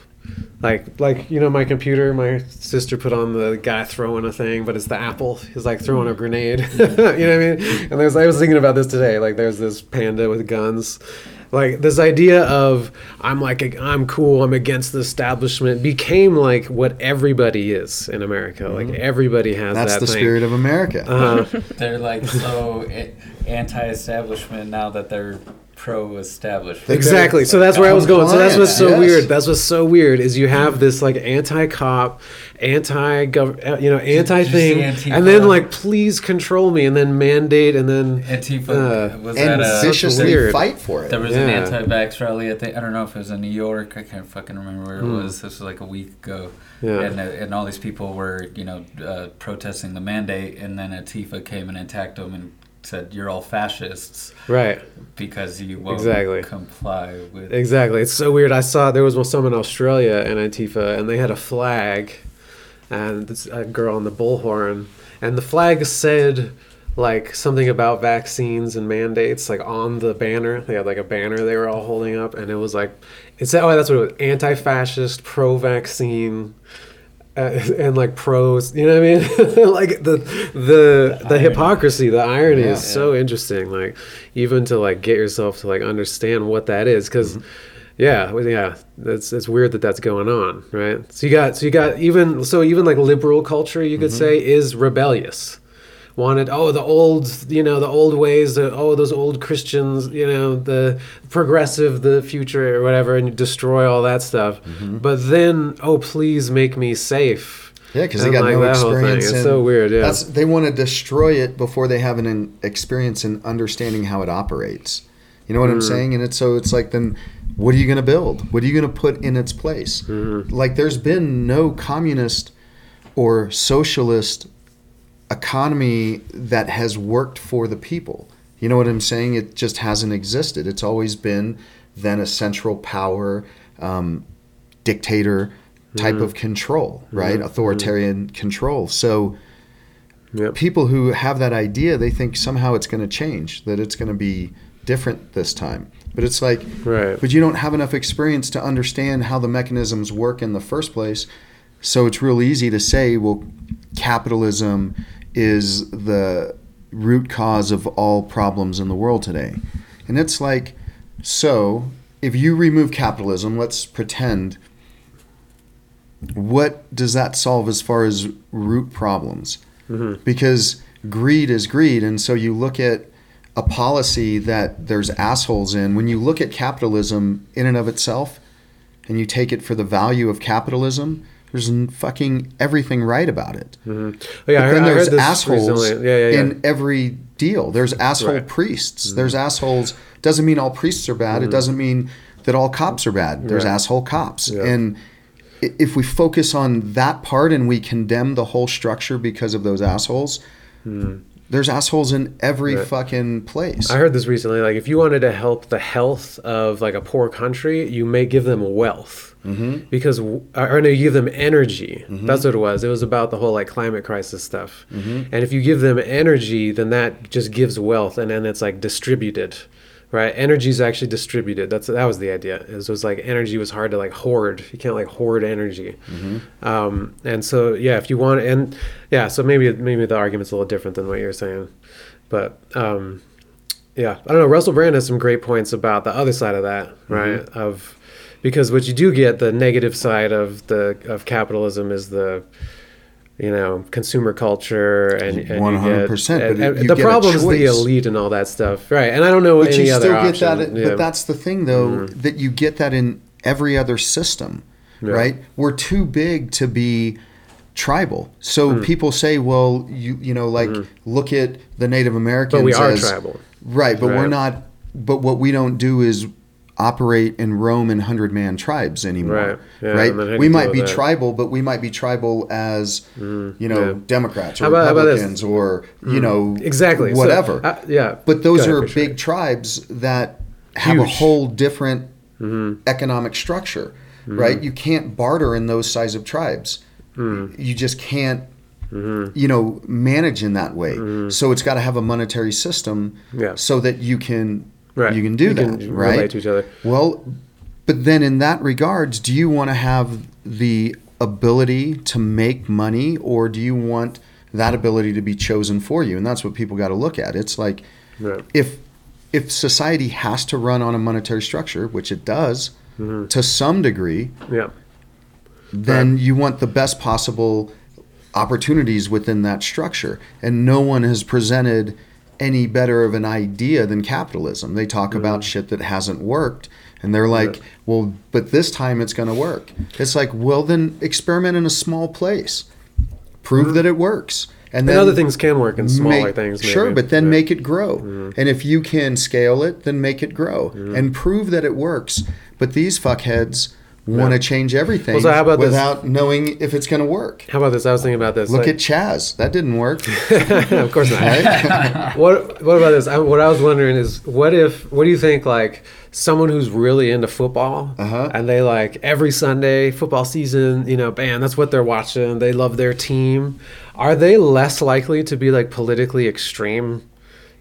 D: Like like you know my computer, my sister put on the guy throwing a thing, but it's the apple. He's like throwing a grenade. you know what I mean? And there's I was thinking about this today. Like there's this panda with guns. Like this idea of I'm like I'm cool, I'm against the establishment became like what everybody is in America. Like everybody has
A: that's
D: that
A: the
D: thing.
A: spirit of America.
D: Uh-huh.
B: They're like so anti-establishment now that they're pro-establishment.
D: Exactly. So that's where I was going. So that's what's so
A: yes.
D: weird. That's what's so weird is you have this like anti-cop, anti-gov, you know, anti-thing, and then like please control me, and then mandate, and then
B: Antifa
D: Uh,
B: was
A: and
B: at a
A: viciously
D: weird.
A: fight for it.
B: There was
D: Yeah.
B: an anti-vax rally. I think I don't know if it was in New York. I can't fucking remember where it
D: Hmm.
B: was. This was like a week ago,
D: Yeah.
B: and uh, and all these people were you know uh, protesting the mandate, and then Antifa came and attacked them and said you're all fascists
D: right.
B: because you won't
D: Exactly.
B: comply with.
D: Exactly. It's so weird. I saw there was some in Australia in Antifa, and they had a flag, and this a girl on the bullhorn, and the flag said like something about vaccines and mandates, like on the banner. They had like a banner they were all holding up, and it was like it said, "Oh, that's what it was: anti-fascist, pro-vaccine." Uh, and like pros, you know what I mean? like the the the
B: irony.
D: hypocrisy, the irony
A: Yeah.
D: is so interesting. Like even to like get yourself to like understand what that is, because yeah, well, yeah, that's it's weird that that's going on, right? So you got so you got even so even like liberal culture, you could say, is rebellious. Wanted oh the old you know the old ways the, oh those old Christians you know the progressive the future or whatever and destroy all that stuff, but then oh please make me safe.
A: Yeah, because they got
D: like,
A: no
D: that whole thing.
A: experience.
D: It's so weird, yeah.
A: That's, they want to destroy it before they have an, an experience in understanding how it operates. You know what I'm
D: Mm.
A: saying? And it's so it's like then, what are you going to build? What are you going to put in its place?
D: Mm-hmm.
A: Like there's been no communist or socialist economy that has worked for the people. You know what I'm saying? It just hasn't existed. It's always been then a central power um, dictator type of mm-hmm. control, right? Mm-hmm. Authoritarian mm-hmm. control. So
D: Yep.
A: people who have that idea, they think somehow it's going to change, that it's going to be different this time. But it's like,
D: Right.
A: but you don't have enough experience to understand how the mechanisms work in the first place. So it's real easy to say, well, capitalism is the root cause of all problems in the world today. And it's like, so if you remove capitalism, let's pretend, what does that solve as far as root problems? Mm-hmm. Because greed is greed. And so you look at a policy that there's assholes in. When you look at capitalism in and of itself, and you take it for the value of capitalism, there's fucking everything right about it.
D: Oh, yeah,
A: But
D: heard,
A: then
D: I heard
A: there's assholes
D: recently. Yeah, yeah, yeah.
A: in every deal. There's asshole
D: Right. Mm-hmm.
A: priests. There's assholes. Doesn't mean all priests are bad. It doesn't mean that all cops are bad. There's
D: Right.
A: asshole cops.
D: Yeah.
A: And if we focus on that part and we condemn the whole structure because of those assholes, there's assholes in every
D: Mm-hmm. Right.
A: fucking place.
D: I heard this recently. Like, if you wanted to help the health of like a poor country, you may give them wealth mm-hmm. because, or no, you give them energy.
A: Mm-hmm.
D: That's what it was. It was about the whole like climate crisis stuff.
A: Mm-hmm.
D: And if you give them energy, then that just gives wealth, and then it's like distributed, right? Energy is actually distributed. That's that was the idea. It was like energy was hard to like hoard. You can't like hoard energy.
A: Mm-hmm.
D: Um, and so yeah, if you want, and yeah, so maybe maybe the argument's a little different than what you're saying, but. Um, yeah, I don't know. Russell Brand has some great points about the other side of that, right? Of because what you do get the negative side of the of capitalism is the you know consumer culture and, and
A: 100%,
D: get- and- and the problem is the elite and all that stuff, right? And I don't know
A: but
D: any
A: you
D: other
A: get
D: option.
A: that.
D: yeah. Mm-hmm.
A: But that's the thing, though, that you get that in every other system,
D: Yeah.
A: right? We're too big to be tribal. So
D: Hmm.
A: people say, well, you you know, like look at the Native Americans.
D: but we are
A: as-
D: tribal.
A: right? But we're not. But what we don't do is operate and roam in hundred man tribes anymore,
D: Right. Yeah,
A: right?
D: and then how do
A: we might be
D: that? Mm-hmm.
A: tribal, but we might be tribal as you know
D: yeah.
A: Democrats or
D: about-?
A: Republicans or you know
D: Exactly. So,
A: whatever.
D: uh, yeah.
A: But those
D: ahead,
A: are
D: for sure.
A: big tribes that have a whole different
D: Mm-hmm.
A: economic structure, right? You can't barter in those size of tribes.
D: Mm.
A: You just can't,
D: Mm-hmm.
A: you know, manage in that way. So it's got to have a monetary system
D: Yeah.
A: so that you can
D: Right.
A: you can do
D: You
A: that,
D: can
A: right?
D: relate to each other.
A: Well, but then in that regards, do you want to have the ability to make money or do you want that ability to be chosen for you? And that's what people got to look at. It's like
D: Right.
A: if if society has to run on a monetary structure, which it does
D: Mm-hmm.
A: to some degree,
D: Yeah.
A: then you want the best possible opportunities within that structure. And no one has presented any better of an idea than capitalism. They talk about shit that hasn't worked. And they're like, well, but this time it's going to work. It's like, well, then experiment in a small place, prove that it works. And
D: And
A: then
D: other things can work in smaller
A: make-
D: things.
A: Sure, but then
D: Yeah. Mm-hmm.
A: make it grow. And if you can scale it, then make it grow and prove that it works. But these fuckheads want to change everything
D: Well, so how about this?
A: without knowing if it's going to work.
D: How about this? I was thinking about this.
A: Look
D: like-
A: at Chaz. That didn't work.
D: of course not.
A: Right?
D: what What about this? I, what I was wondering is, what if? What do you think? Like someone who's really into football,
A: Uh-huh.
D: and they like every Sunday football season. You know, bam, that's what they're watching. They love their team. Are they less likely to be like politically extreme?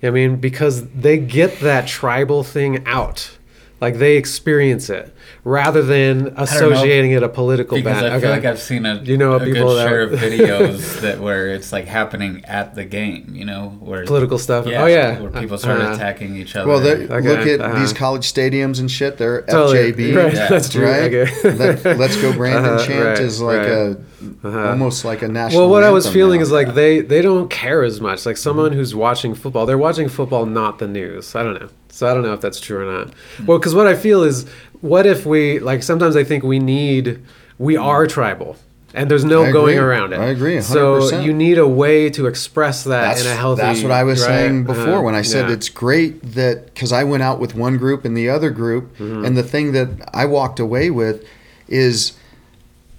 D: I mean, because they get that tribal thing out. Like they experience it rather than associating it a political
B: Because
D: ban.
B: I feel
D: Okay.
B: like I've seen a,
D: You know
B: a
D: people
B: good
D: that-
B: share of videos that where it's like happening at the game, you know, where
D: Political stuff.
B: Yeah,
D: Oh, yeah.
B: where people start
D: Uh-huh.
B: attacking each other.
A: well,
D: Okay,
A: look at
D: uh-huh.
A: these college stadiums and shit. They're
D: Totally.
A: FJB.
D: Right,
B: Yeah.
D: that's true.
A: Right?
D: Okay.
A: Let, Let's go Brandon
D: Uh-huh,
A: chant
D: right,
A: is like
D: right.
A: a
D: Uh-huh.
A: almost like a national.
D: Well, what I was feeling
A: now.
D: is like they they don't care as much. Like someone who's watching football, they're watching football, not the news. I don't know. So I don't know if that's true or not. Well, because what I feel is, what if we like? Sometimes I think we need we are tribal, and there's no going around it.
A: I agree,
D: So
A: 100%.
D: you need a way to express that
A: That's,
D: in a healthy.
A: that's what I was
D: right?
A: saying before
D: Uh,
A: when I said
D: yeah.
A: it's great that because I went out with one group and the other group,
D: Mm-hmm.
A: and the thing that I walked away with is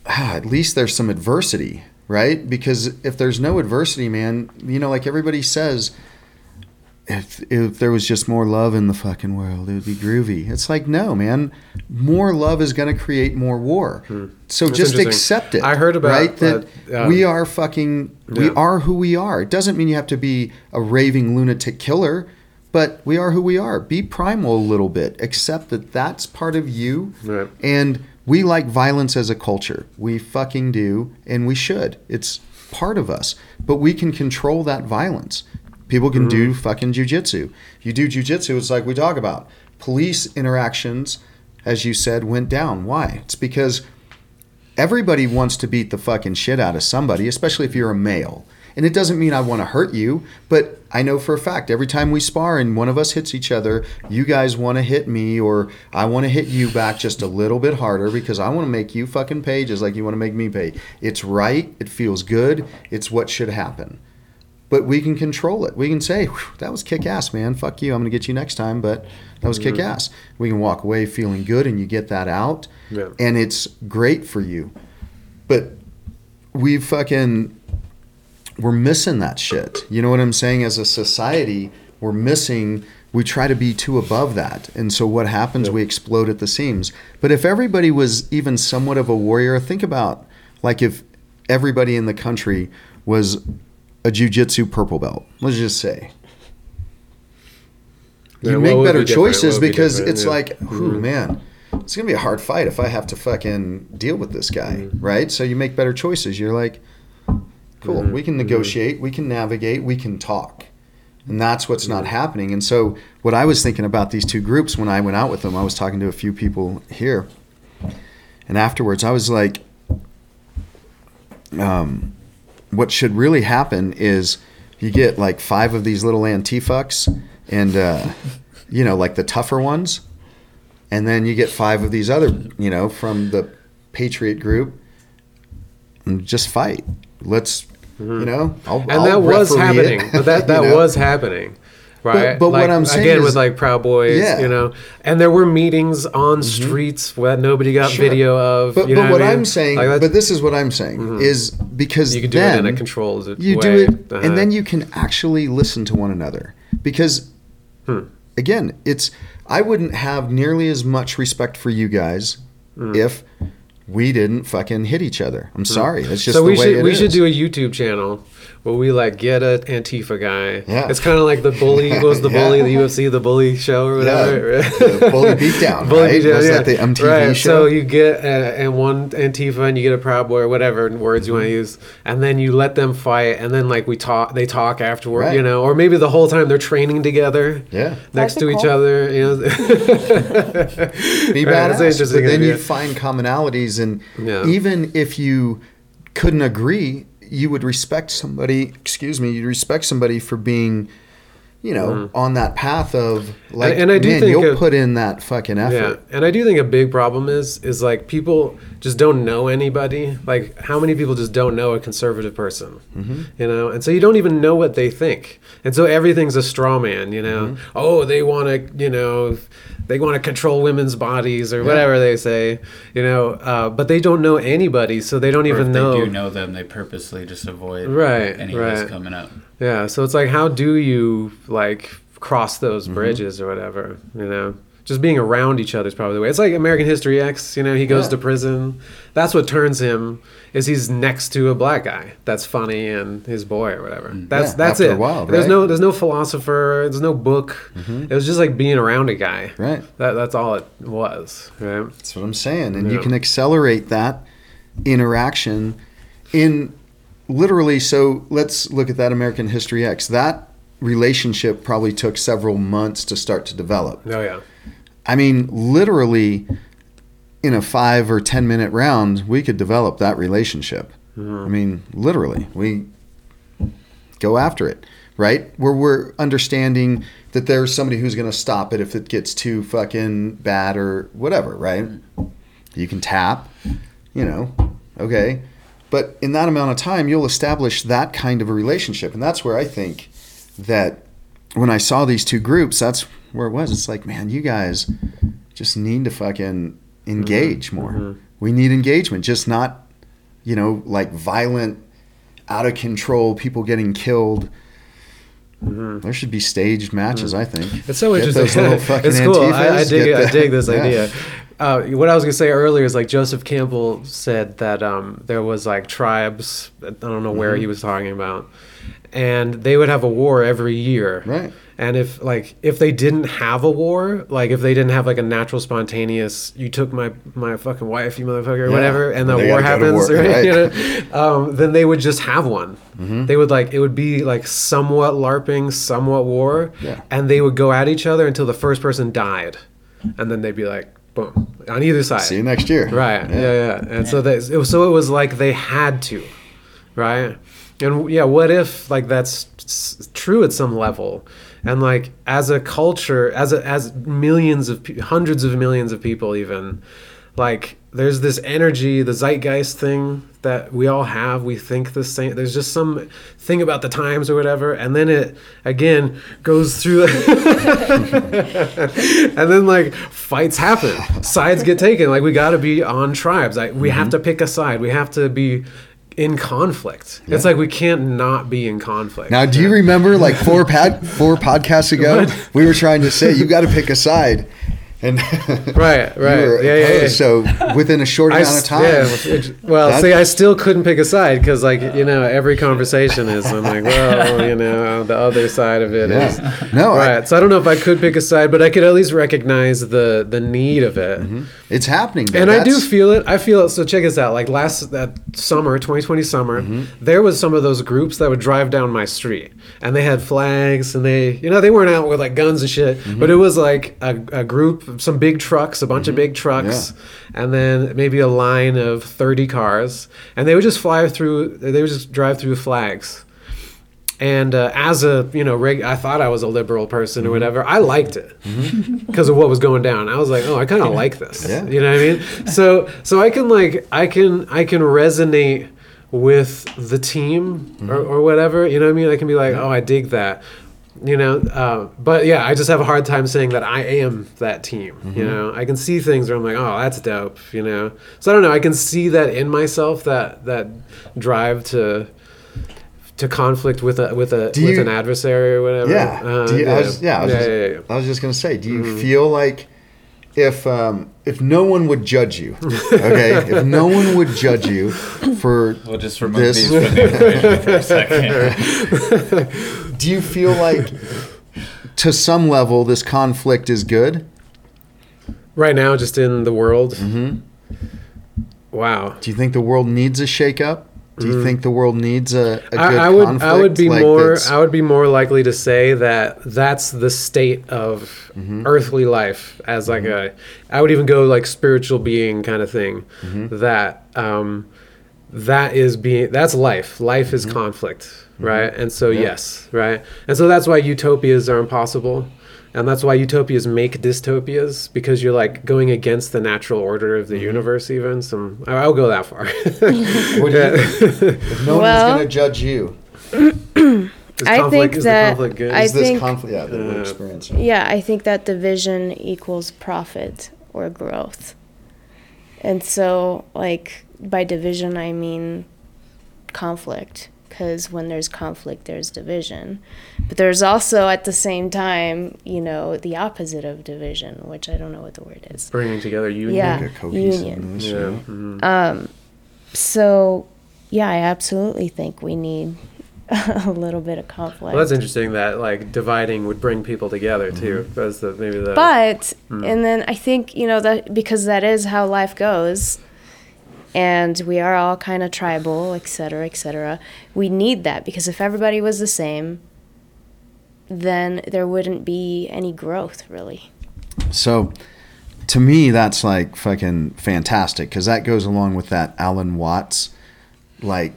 A: ah, at least there's some adversity, right? Because if there's no adversity, man, you know, like everybody says, if if there was just more love in the fucking world, it would be groovy. It's like no, man, more love is going to create more war. So
D: Hmm. That's
A: just accept it.
D: I heard about,
A: right that
D: uh, um,
A: we are fucking we are who we are. It doesn't mean you have to be a raving lunatic killer, but we are who we are. Be primal a little bit. Accept that that's part of you,
D: Right.
A: and We like violence as a culture. We fucking do, and we should. It's part of us. But we can control that violence. People can do mm. fucking jujitsu. You do jujitsu, it's like we talk about. Police interactions, as you said, went down. Why? It's because everybody wants to beat the fucking shit out of somebody, especially if you're a male. And it doesn't mean I want to hurt you, but I know for a fact every time we spar and one of us hits each other, you guys want to hit me or I want to hit you back just a little bit harder because I want to make you fucking pay just like you want to make me pay. It's right. It feels good. It's what should happen. But we can control it. We can say, that was kick ass, man. Fuck you. I'm going to get you next time, but that was kick mm-hmm. ass. We can walk away feeling good and you get that out.
D: Yeah.
A: And it's great for you. But we fucking we're missing that shit. You know what I'm saying? As a society, we're missing. We try to be too above that, and so what happens? We explode at the seams. But if everybody was even somewhat of a warrior, think about like if everybody in the country was a jujitsu purple belt. Let's just say. You make better
D: be
A: choices
D: be
A: because it's
D: Yeah.
A: like, ooh, man, it's gonna be a hard fight if I have to fucking deal with this guy,
D: Mm-hmm.
A: right? So you make better choices. You're like, cool,
D: Mm-hmm.
A: we can negotiate, we can navigate, we can talk, and that's what's
D: Mm-hmm.
A: not happening. And so, what I was thinking about these two groups when I went out with them, I was talking to a few people here, and afterwards, I was like, um, what should really happen is you get like five of these little antifucks and uh, you know like the tougher ones. And then you get five of these other you know from the patriot group and just fight. Let's you know I'll,
D: and
A: I'll
D: that was
A: referee it,
D: happening. But that that
A: you know?
D: was happening, right?
A: but what
D: Like,
A: I'm saying
D: again
A: is-
D: with like Proud Boys,
A: Yeah. Mm-hmm.
D: you know, and there were meetings on streets that nobody got
A: Sure.
D: video of.
A: but,
D: you know
A: but what
D: I mean?
A: I'm saying
D: Like,
A: but this is what I'm saying is because
D: you could do
A: then
D: it in a controlled
A: you
D: way.
A: do it
D: Uh-huh.
A: and then you can actually listen to one another because
D: Hmm.
A: again it's i wouldn't have nearly as much respect for you guys
D: Hmm.
A: if we didn't fucking hit each other i'm sorry that's just
D: so
A: the
D: we
A: way
D: should we should do a YouTube channel where we like get a Antifa guy.
A: Yeah.
D: It's kind of like the bully. Was the
A: Yeah.
D: bully? The UFC, the bully show or whatever.
A: Yeah, the Bully Beatdown, right? Was that the MTV
D: right.
A: show?
D: So you get uh, and one Antifa and you get a Proud Boy or whatever words you want to
A: Mm-hmm.
D: use, and then you let them fight, and then like we talk, they talk afterward,
A: Right.
D: you know, or maybe the whole time they're training together.
A: yeah
D: Next
C: That'd
D: to each
C: cool.
D: other, you know.
A: be
D: Right,
A: badass.
D: that's
A: But then
D: idea.
A: you'd find commonalities, and
D: Yeah.
A: even if you couldn't agree, you would respect somebody. Excuse me, you'd respect somebody for being, you know, on that path of like,
D: Mm-hmm. and I do
A: man,
D: think
A: you'll
D: of-
A: put in that fucking effort.
D: Yeah, and I do think a big problem is is like people just don't know anybody. Like how many people just don't know a conservative person,
A: Mm-hmm.
D: you know, and so you don't even know what they think, and so everything's a straw man, you know.
A: Mm-hmm.
D: Oh, they want to, you know, they want to control women's bodies or whatever they say, you know, uh, but they don't know anybody, so they don't
B: Or
D: even
B: if
D: know.
B: they do know them, they purposely just avoid
D: Right,
B: any of this
D: right.
B: coming up.
D: Yeah, so it's like, how do you like cross those
A: Mm-hmm.
D: bridges or whatever? You know, just being around each other is probably the way. It's like American History X. You know, he goes
A: Yeah.
D: to prison. That's what turns him is he's next to a black guy that's funny and his boy or whatever. That's
A: Mm. Yeah,
D: that's it.
A: a while,
D: There's
A: right?
D: no there's no philosopher. There's no book. It was just like being around a guy.
A: Right.
D: That that's all it was. Right.
A: That's what I'm saying. And you can accelerate that interaction in literally. So let's look at that American History X. That relationship probably took several months to start to develop.
D: Oh yeah.
A: I mean, literally in a five or 10 minute round, we could develop that relationship. Mm-hmm. I mean, literally, we go after it, right? Where we're understanding that there's somebody who's going to stop it if it gets too fucking bad or whatever, right? Mm. You can tap, you know, okay. But in that amount of time, you'll establish that kind of a relationship. And that's where I think that when I saw these two groups, that's where it was. It's like, man, you guys just need to fucking mm-hmm. engage more. Mm-hmm. We need engagement, just not, you know, like violent, out of control, people getting killed. Mm-hmm. There should be staged matches, I think.
D: It's so
A: Get
D: interesting.
A: those little fucking
D: it's cool. I, I
A: Antifas,
D: dig.
A: get
D: it. I dig this
A: Yeah.
D: idea. Uh, what I was gonna say earlier is like Joseph Campbell said that um, there was like tribes. I don't know where
A: Mm-hmm.
D: he was talking about, and they would have a war every year.
A: Right.
D: And if like if they didn't have a war, like if they didn't have like a natural spontaneous, you took my my fucking wife, you motherfucker, or
A: Yeah.
D: whatever, and the
A: They
D: war
A: gotta go to
D: happens,
A: war,
D: right?
A: right.
D: You know, um, then they would just have one.
A: Mm-hmm.
D: They would like it would be like somewhat larping, somewhat war,
A: Yeah.
D: and they would go at each other until the first person died, and then they'd be like, boom, on either side.
A: See you next year.
D: Right. Yeah. Yeah. And so they, so it was like they had to, right? And yeah, what if like that's true at some level, and like as a culture, as a, as millions of hundreds of millions of people, even like there's this energy, the zeitgeist thing that we all have. We think the same. There's just some thing about the times or whatever, and then it again goes through. and then like fights happen. Sides get taken. Like we got to be on tribes. Like, we have mm-hmm. to pick a side. We have to be in conflict. It's like we can't not be in conflict.
A: Now, do you remember like four pad four podcasts ago, we were trying to say you got to pick a side, and
D: right right
A: were
D: yeah, yeah, yeah.
A: So within a short
D: I
A: amount of time,
D: yeah, well,
A: That-
D: see, I still couldn't pick a side because, like, you know, every conversation is I'm like, well, you know, the other side of it is
A: Yeah. No, I-
D: right. so I don't know if I could pick a side, but I could at least recognize the the need of it. Mm-hmm.
A: It's happening. though.
D: And I do feel it. I feel it. So check this out. Like last that summer, 2020 summer,
A: Mm-hmm.
D: there was some of those groups that would drive down my street, and they had flags, and they, you know, they weren't out with like guns and shit,
A: Mm-hmm.
D: but it was like a, a group, some big trucks, a bunch of big trucks, and then maybe a line of 30 cars, and they would just fly through. They would just drive through flags. And uh, as a you know, reg- I thought I was a liberal person
A: Mm-hmm.
D: or whatever. I liked it because of what was going down. I was like, oh, I kind of like this.
A: Yeah.
D: You know what I mean? So so I can like I can I can resonate with the team or, or whatever. You know what I mean? I can be like, oh, I dig that. You know, uh, but yeah, I just have a hard time saying that I am that team. You know, I can see things where I'm like, oh, that's dope. You know, so I don't know. I can see that in myself that that drive to to conflict with a with a
A: Do
D: with
A: you-
D: an adversary or whatever.
A: Yeah.
D: Uh,
A: Do you- I was, yeah, I was,
D: yeah,
A: just,
D: yeah, yeah.
A: I was just gonna say, do you
D: Mm-hmm.
A: feel like if um, if no one would judge you, okay, if no one would judge you for
B: We'll just remove
A: This-
B: these from the for a second.
A: do you feel like to some level this conflict is good?
D: Right now, just in the world.
A: Mm-hmm.
D: Wow.
A: Do you think the world needs a shakeup? Do you think the world needs a, a good
D: Mm-hmm. I, I would
A: conflict?
D: I would be
A: like
D: more
A: that's-
D: I would be more likely to say that that's the state of
A: Mm-hmm.
D: earthly life as like a I would even go like spiritual being kind of thing
A: Mm-hmm.
D: that um that is being that's life life
A: Mm-hmm.
D: is conflict right and so yes right and so that's why utopias are impossible and that's why utopias make dystopias because you're like going against the natural order of the
A: Mm-hmm.
D: universe even some I- i'll go that far
A: What do you- if no
C: Well-
A: one's going to judge you,
D: Is
C: I think
D: is
C: that
D: conflict good?
C: I
A: is this
C: think-
A: conflict yeah, that we're
D: Uh,
A: experiencing?
C: Yeah, I think that division equals profit or growth. And so, like, by division, I mean conflict. Because when there's conflict, there's division. But there's also, at the same time, you know, the opposite of division, which I don't know what the word is.
D: bringing together union
C: Yeah.
A: Like a cohesiveness,
D: yeah
A: you know?
D: mhm.
C: So, yeah, I absolutely think we need a little bit of conflict.
D: Well, that's interesting that like dividing would bring people together too. That's the maybe the
C: But
D: Hmm.
C: and then I think you know that because that is how life goes, and we are all kind of tribal, et cetera, et cetera. We need that because if everybody was the same, then there wouldn't be any growth really.
A: So, to me, that's like fucking fantastic because that goes along with that Alan Watts, like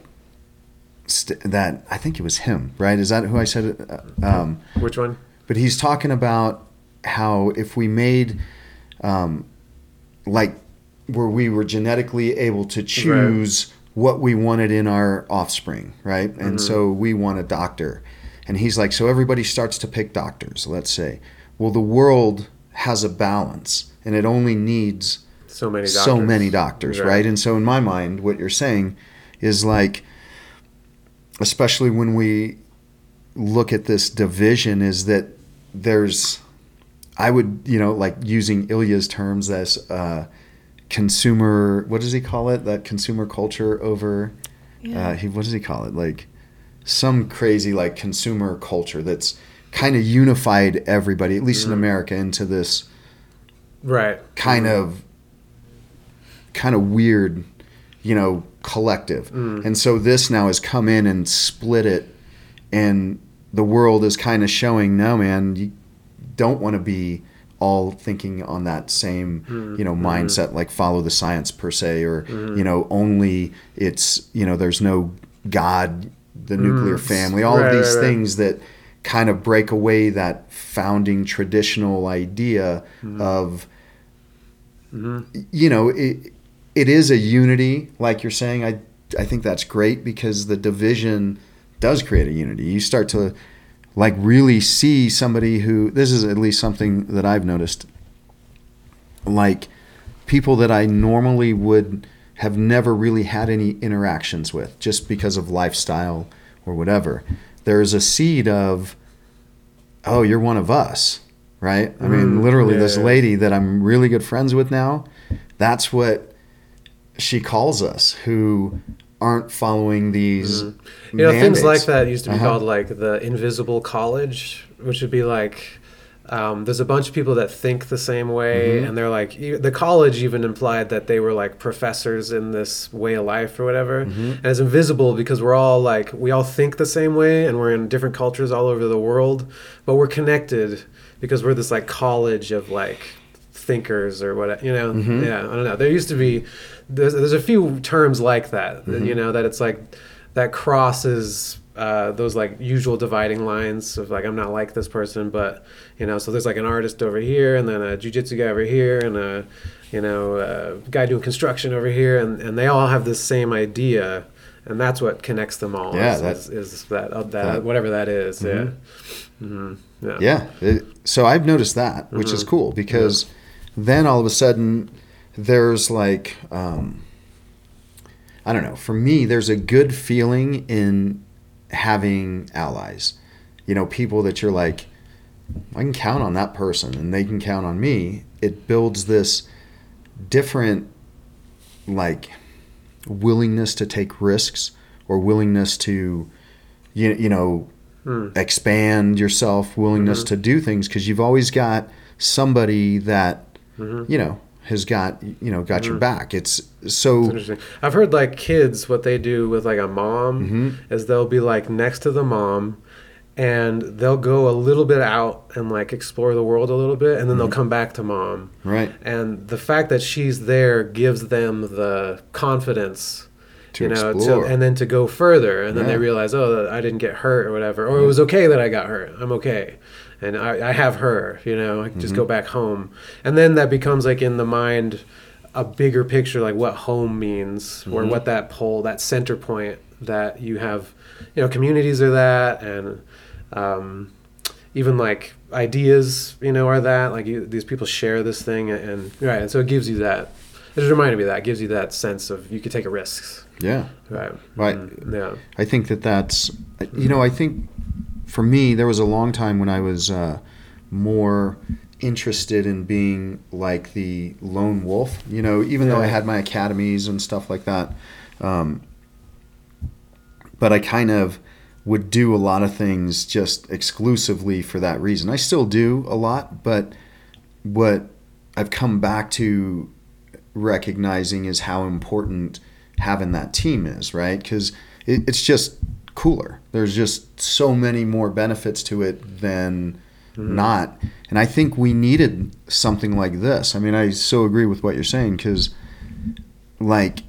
A: st- that. I think it was him, right? Is that who I said it? Uh, Um,
D: which one?
A: but he's talking about how if we made, um, like, where we were genetically able to choose what we wanted in our offspring, right? And so we want a doctor. And he's like, so everybody starts to pick doctors, let's say. Well, the world has a balance and it only needs
D: So many. Doctors.
A: so many doctors,
D: Right.
A: right. And so, in my mind, what you're saying is like, especially when we look at this division, is that there's, I would, you know, like using Ilya's terms as uh, consumer, what does he call it? That consumer culture over, uh, he, what does he call it? Like some crazy like consumer culture that's kind of unified everybody, at least in mm. America, into this
D: Right.
A: kind mm-hmm. of kind of weird, you know, collective. Mm. And so this now has come in and split it and the world is kind of showing no man, you don't want to be all thinking on that same, you know, mm-hmm. mindset like follow the science per se or mm-hmm. you know, only it's, you know, there's no god, the mm-hmm. nuclear family, all
D: Right,
A: of these
D: right, right.
A: things that kind of break away that founding traditional idea of you know it, it is a unity like you're saying. I i think that's great because the division does create a unity. You start to like really see somebody who this is at least something that i've noticed like people that i normally would have never really had any interactions with just because of lifestyle or whatever there's a seed of oh you're one of us right i mean
D: Mm,
A: literally
D: yeah,
A: this
D: yeah.
A: lady that i'm really good friends with now that's what she calls us who aren't following these
D: You know, things like that used to be
A: Uh-huh.
D: called like the invisible college, which would be like um, there's a bunch of people that think the same way,
A: Mm-hmm.
D: and they're like the college even implied that they were like professors in this way of life or whatever,
A: Mm-hmm.
D: and it's invisible because we're all like we all think the same way, and we're in different cultures all over the world, but we're connected because we're this like college of like thinkers or what you know
A: Mm-hmm.
D: yeah i don't know there used to be there's, there's a few terms like that
A: Mm-hmm.
D: you know that it's like that crosses uh, those like usual dividing lines of like i'm not like this person but you know so there's like an artist over here and then a jujitsu guy over here and a you know a guy doing construction over here and, and they all have this same idea and that's what connects them all
A: Yeah,
D: is,
A: that-
D: is, is that, uh, that
A: that-
D: whatever that is, yeah hmm yeah
A: Yeah. It, so I've noticed that, which
D: Mm-hmm.
A: is cool because then all of a sudden there's like, um, I don't know, for me, there's a good feeling in having allies. You know, people that you're like, I can count on that person and they can count on me. It builds this different, like, willingness to take risks or willingness to, you, you know,
D: Hmm.
A: expand yourself, willingness to do things because you've always got somebody that
D: Mm-hmm.
A: you know has got you know got your back. It's so
D: Interesting. I've heard like kids what they do with like a mom
A: Mm-hmm.
D: is they'll be like next to the mom and they'll go a little bit out and like explore the world a little bit and then they'll come back to mom.
A: right
D: And the fact that she's there gives them the confidence
A: To
D: you know,
A: explore.
D: and then to go further, and then they realize, oh, I didn't get hurt or whatever, or it was okay that I got hurt. I'm okay, and I, I have her. You know, I can just go
A: Mm-hmm.
D: back home, and then that becomes like in the mind a bigger picture, like what home means, or
A: Mm-hmm.
D: what that pole, that center point that you have. You know, communities are that, and um, even like ideas, you know, are that like you, these people share this thing, and right, and so it gives you that. It just reminded me of that. It gives you that sense of you could take a risks.
A: yeah
D: Right.
A: Right.
D: Mm, yeah.
A: I think that that's, you know, I think for me, there was a long time when I was uh, more interested in being like the lone wolf, you know, even though I had my academies and stuff like that. Um, but I kind of would do a lot of things just exclusively for that reason. I still do a lot, but what I've come back to recognizing is how important having that team is, right? Because it, it's just cooler. There's just so many more benefits to it than mm-hmm. not. And I think we needed something like this. I mean, I so agree with what you're saying because, like,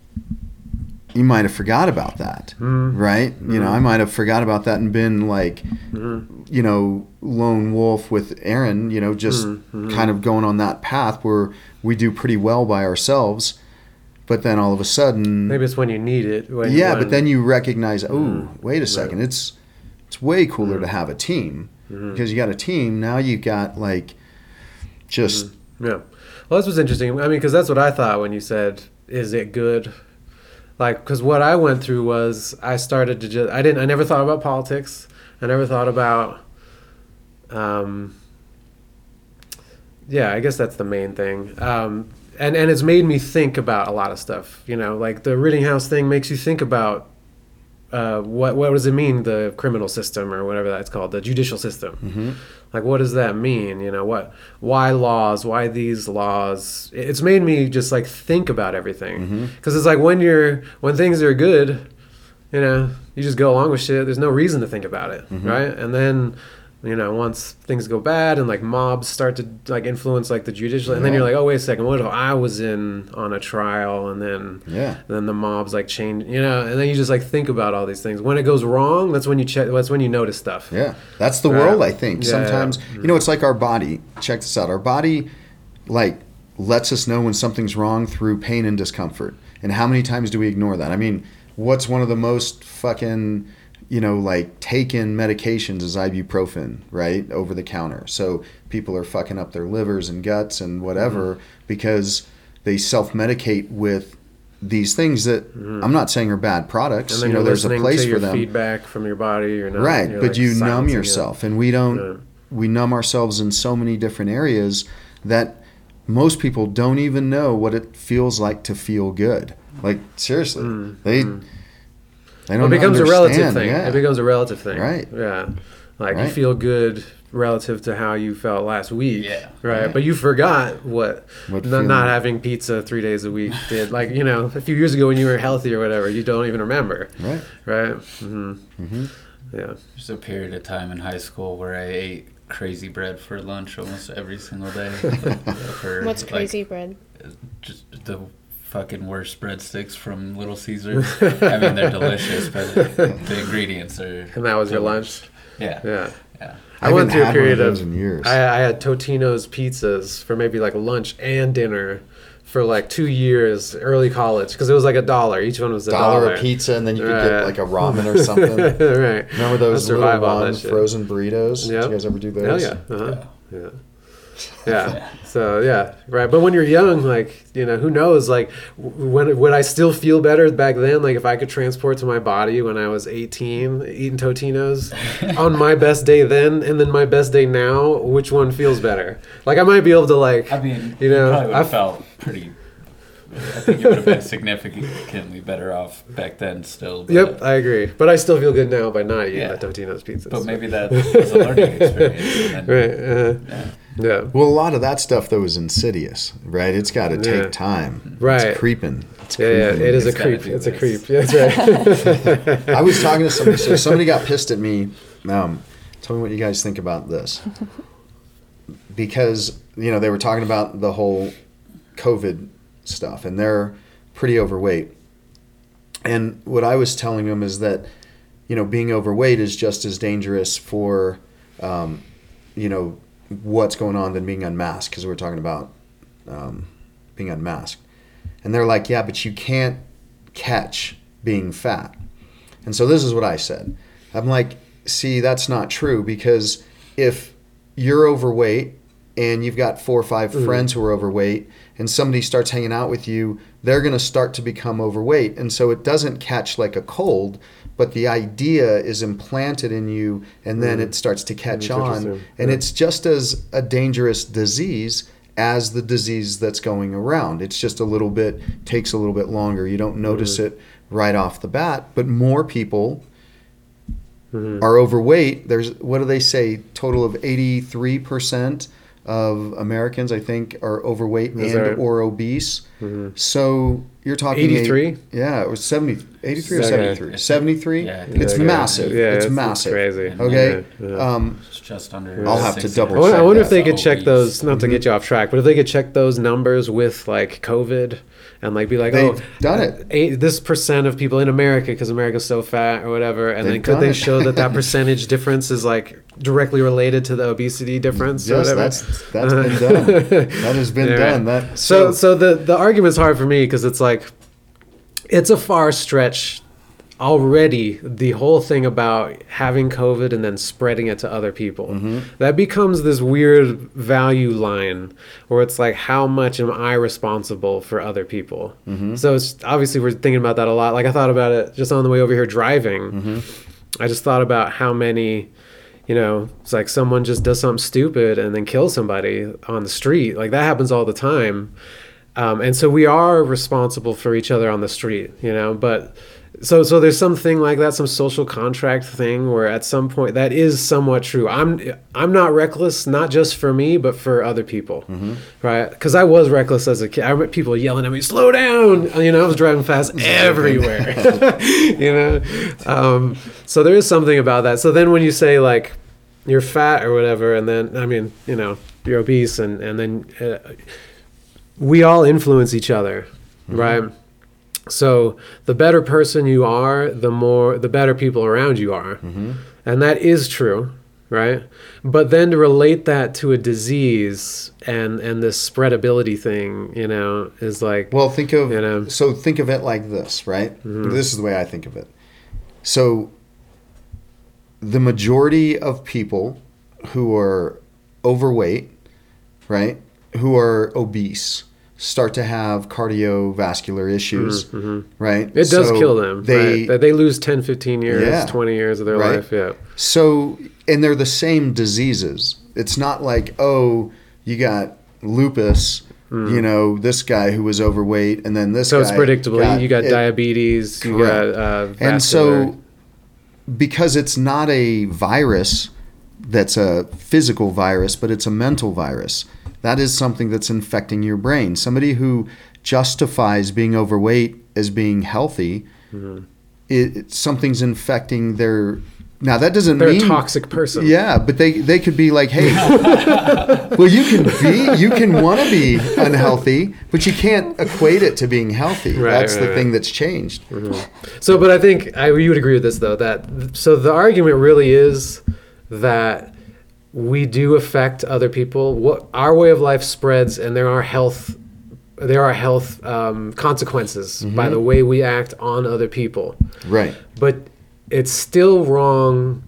A: you might have forgot about that, mm-hmm. right? You know, I mm-hmm. might have forgot about that and been like, you know, lone wolf with Aaron, you know, just kind of going on that path where we do pretty well by ourselves. But then all of a sudden,
D: Maybe it's when you need it. When,
A: yeah,
D: when-
A: but then you recognize, oh, wait a second, it's it's way cooler to have a team because you got a team. Now you got like just
D: Yeah. Well, this was interesting. I mean, because that's what I thought when you said, "Is it good?" Like, because what I went through was I started to just I didn't I never thought about politics. I never thought about. Um, yeah, I guess that's the main thing. Um, and and it's made me think about a lot of stuff. You know, like the Rittenhouse thing makes you think about uh, what what does it mean the criminal system or whatever that's called the judicial system
A: Mm-hmm.
D: like what does that mean you know what why laws why these laws it's made me just like think about everything
A: Mm-hmm.
D: because it's like when you're when things are good you know you just go along with shit there's no reason to think about it
A: Mm-hmm.
D: right and then you know once things go bad and like mobs start to like influence like the judicial and then you're like oh wait a second what if i was in on a trial and then
A: Yeah.
D: then the mobs like change you know and then you just like think about all these things when it goes wrong that's when you check that's when you notice stuff
A: Yeah, that's the
D: Right.
A: world. I think
D: Yeah,
A: sometimes you know it's like our body. Check this out. Our body, like, lets us know when something's wrong through pain and discomfort. And how many times do we ignore that? I mean, what's one of the most fucking you know like taken medications as ibuprofen, right, over the counter. So people are fucking up their livers and guts and whatever
D: Mm-hmm.
A: because they self-medicate with these things that I'm not saying are bad products.
D: Mm-hmm.
A: you know, there's a place
D: to
A: for them
D: feedback from your body you're not
A: right
D: you're,
A: but
D: like,
A: you numb
D: silencing it.
A: yourself and we don't
D: Yeah.
A: we numb ourselves in so many different areas that most people don't even know what it feels like to feel good like seriously they they don't
D: it becomes a relative thing.
A: yeah.
D: It becomes a relative thing.
A: Right.
D: Yeah. Like you feel good relative to how you felt last week.
B: Yeah.
D: Right.
A: Right.
D: But you forgot what,
A: What
D: n- not having pizza three days a week did. Like, you know, a few years ago when you were healthy or whatever, you don't even remember.
A: right
D: Right. hmm
A: hmm
D: Yeah.
B: There's a period of time in high school where I ate crazy bread for lunch almost every single day. For,
C: What's
B: like,
C: crazy bread?
B: just the fucking worst breadsticks from Little Caesars. I mean, they're delicious, but the ingredients are.
D: And that was
B: the
D: your lunch.
B: Yeah.
D: Yeah.
B: Yeah.
D: I went through a period
A: of
D: of,
A: those in years.
D: I, I had Totino's pizzas for maybe like lunch and dinner for like two years, early college, because it was like a dollar. Each one was a
A: dollar,
D: dollar.
A: a pizza and then you could
D: Right.
A: get like a ramen or something
D: right.
A: remember those little
D: on that
A: one
D: shit.
A: frozen burritos did you guys ever do
D: Hell
A: those
D: yeah. Uh-huh. Yeah. Yeah. Yeah so yeah, right. But when you're young, like you know, who knows? Like, when would I still feel better back then? Like if I could transport to my body when I was 18, eating Totinos on my best day then, and then my best day now, which one feels better? Like I might be able to like,
B: I mean,
D: You know,
B: probably would
D: I've-
B: felt pretty. I think you would have been significantly better off back then still.
D: Yep, I agree. But I still feel good now by not eating
B: Yeah.
D: that Totino's pizza.
B: But maybe that was a learning experience. And
D: right. Uh,
B: yeah.
D: Yeah.
A: well a lot of that stuff though is insidious right it's got to take
D: Yeah.
A: time
D: Right.
A: it's creeping it's
D: Yeah, yeah,
A: creeping.
D: it is a creep.
B: do
D: It's a creep. Yeah, that's right.
A: I was talking to somebody. So somebody got pissed at me. Um, tell me what you guys think about this, because you know they were talking about the whole COVID stuff, and they're pretty overweight. And what I was telling them is that, you know, being overweight is just as dangerous for, um, you know, what's going on than being unmasked, because we're talking about um, being unmasked. And they're like, yeah, but you can't catch being fat. And so this is what I said. I'm like, see, that's not true because if you're overweight and you've got four or 5 friends who are overweight and somebody starts hanging out with you, they're going to start to become overweight. And so it doesn't catch like a cold, but the idea is implanted in you and then it starts to catch on. And
D: Yeah.
A: it's just as a dangerous disease as the disease that's going around. It's just a little bit takes a little bit longer. You don't notice
D: Mm-hmm.
A: it right off the bat, but more people
D: Mhm.
A: are overweight. There's what do they say? Total of 83% of Americans I think are overweight
D: Is
A: and
D: that right?
A: or obese.
D: Mhm.
A: So you're talking eight-
D: 83?
A: yeah, it was 70 83 or
D: Okay.
A: 73. 73?
B: Yeah, I
A: it's
D: Okay.
A: massive.
D: Yeah,
A: it's
D: it's- it's
A: massive.
D: crazy.
A: Okay?
D: Yeah, yeah.
A: Um
B: It's just under.
A: I'll have to double
D: I wonder, I wonder if they could check those, not to
A: Mm-hmm.
D: get you off track, but if they could check those numbers with like COVID and like be like,
A: They've
D: oh,
A: done
D: uh,
A: it.
D: Eight, this percent of people in America, because America's so fat or whatever, and
A: They've
D: then could they
A: it.
D: show that that percentage difference is like directly related to the obesity difference?
A: Yes, that's that's been done. That has been
D: Yeah,
A: done. That
D: So, so the the argument's hard for me because it's like, it's a far stretch already. The whole thing about having COVID and then spreading it to other people mm-hmm. that becomes this weird value line where it's like, how much am I responsible for other people? Mm-hmm. So it's obviously we're thinking about that a lot. Like I thought about it just on the way over here driving. Mm-hmm. I just thought about how many you know, it's like someone just does something stupid and then kills somebody on the street. Like that happens all the time. Um, and so we are responsible for each other on the street, you know, but so so there's something like that some social contract thing where at some point that is somewhat true. I'm i'm not reckless not just for me but for other people right? Because i was reckless as a kid i remember people yelling at me slow down! You know i was driving fast everywhere you know? Um, so there is something about that. So then when you say like you're fat or whatever and then i mean you know you're obese and and then uh, we all influence each other right so the better person you are, the more the better people around you are. Mm-hmm. And that is true, right? But then to relate that to a disease and and this spreadability thing, you know, is like
A: Well, think of
D: You know.
A: so think of it like this, right? Mm-hmm. This is the way I think of it. So the majority of people who are overweight, right, who are obese, start to have cardiovascular issues, mm, mm-hmm. right?
D: it does
A: So
D: kill them.
A: They
D: right? They lose 10, 15 years,
A: Yeah.
D: 20 years of their
A: Right.
D: life. Yeah.
A: So, and they're the same diseases. It's not like, oh, you got lupus, mm. you know, this guy who was overweight, and then this.
D: So it's predictable.
A: got
D: you got
A: it.
D: diabetes, you
A: Correct.
D: got uh,
A: And so, because it's not a virus that's a physical virus, but it's a mental virus, that is something that's infecting your brain. Somebody who justifies being overweight as being healthy,
D: Mm-hmm.
A: it, it- something's infecting their. Now that doesn't
D: they're
A: mean
D: a toxic person.
A: yeah, but they they could be like, hey, well, you can be, you can want to be unhealthy, but you can't equate it to being healthy.
D: Right,
A: That's
D: right,
A: the
D: right.
A: thing that's changed.
D: So, but I think I, you would agree with this though. That so the argument really is that we do affect other people. What our way of life spreads, and there are health, there are health um, consequences by the way we act on other people.
A: Right.
D: But it's still wrong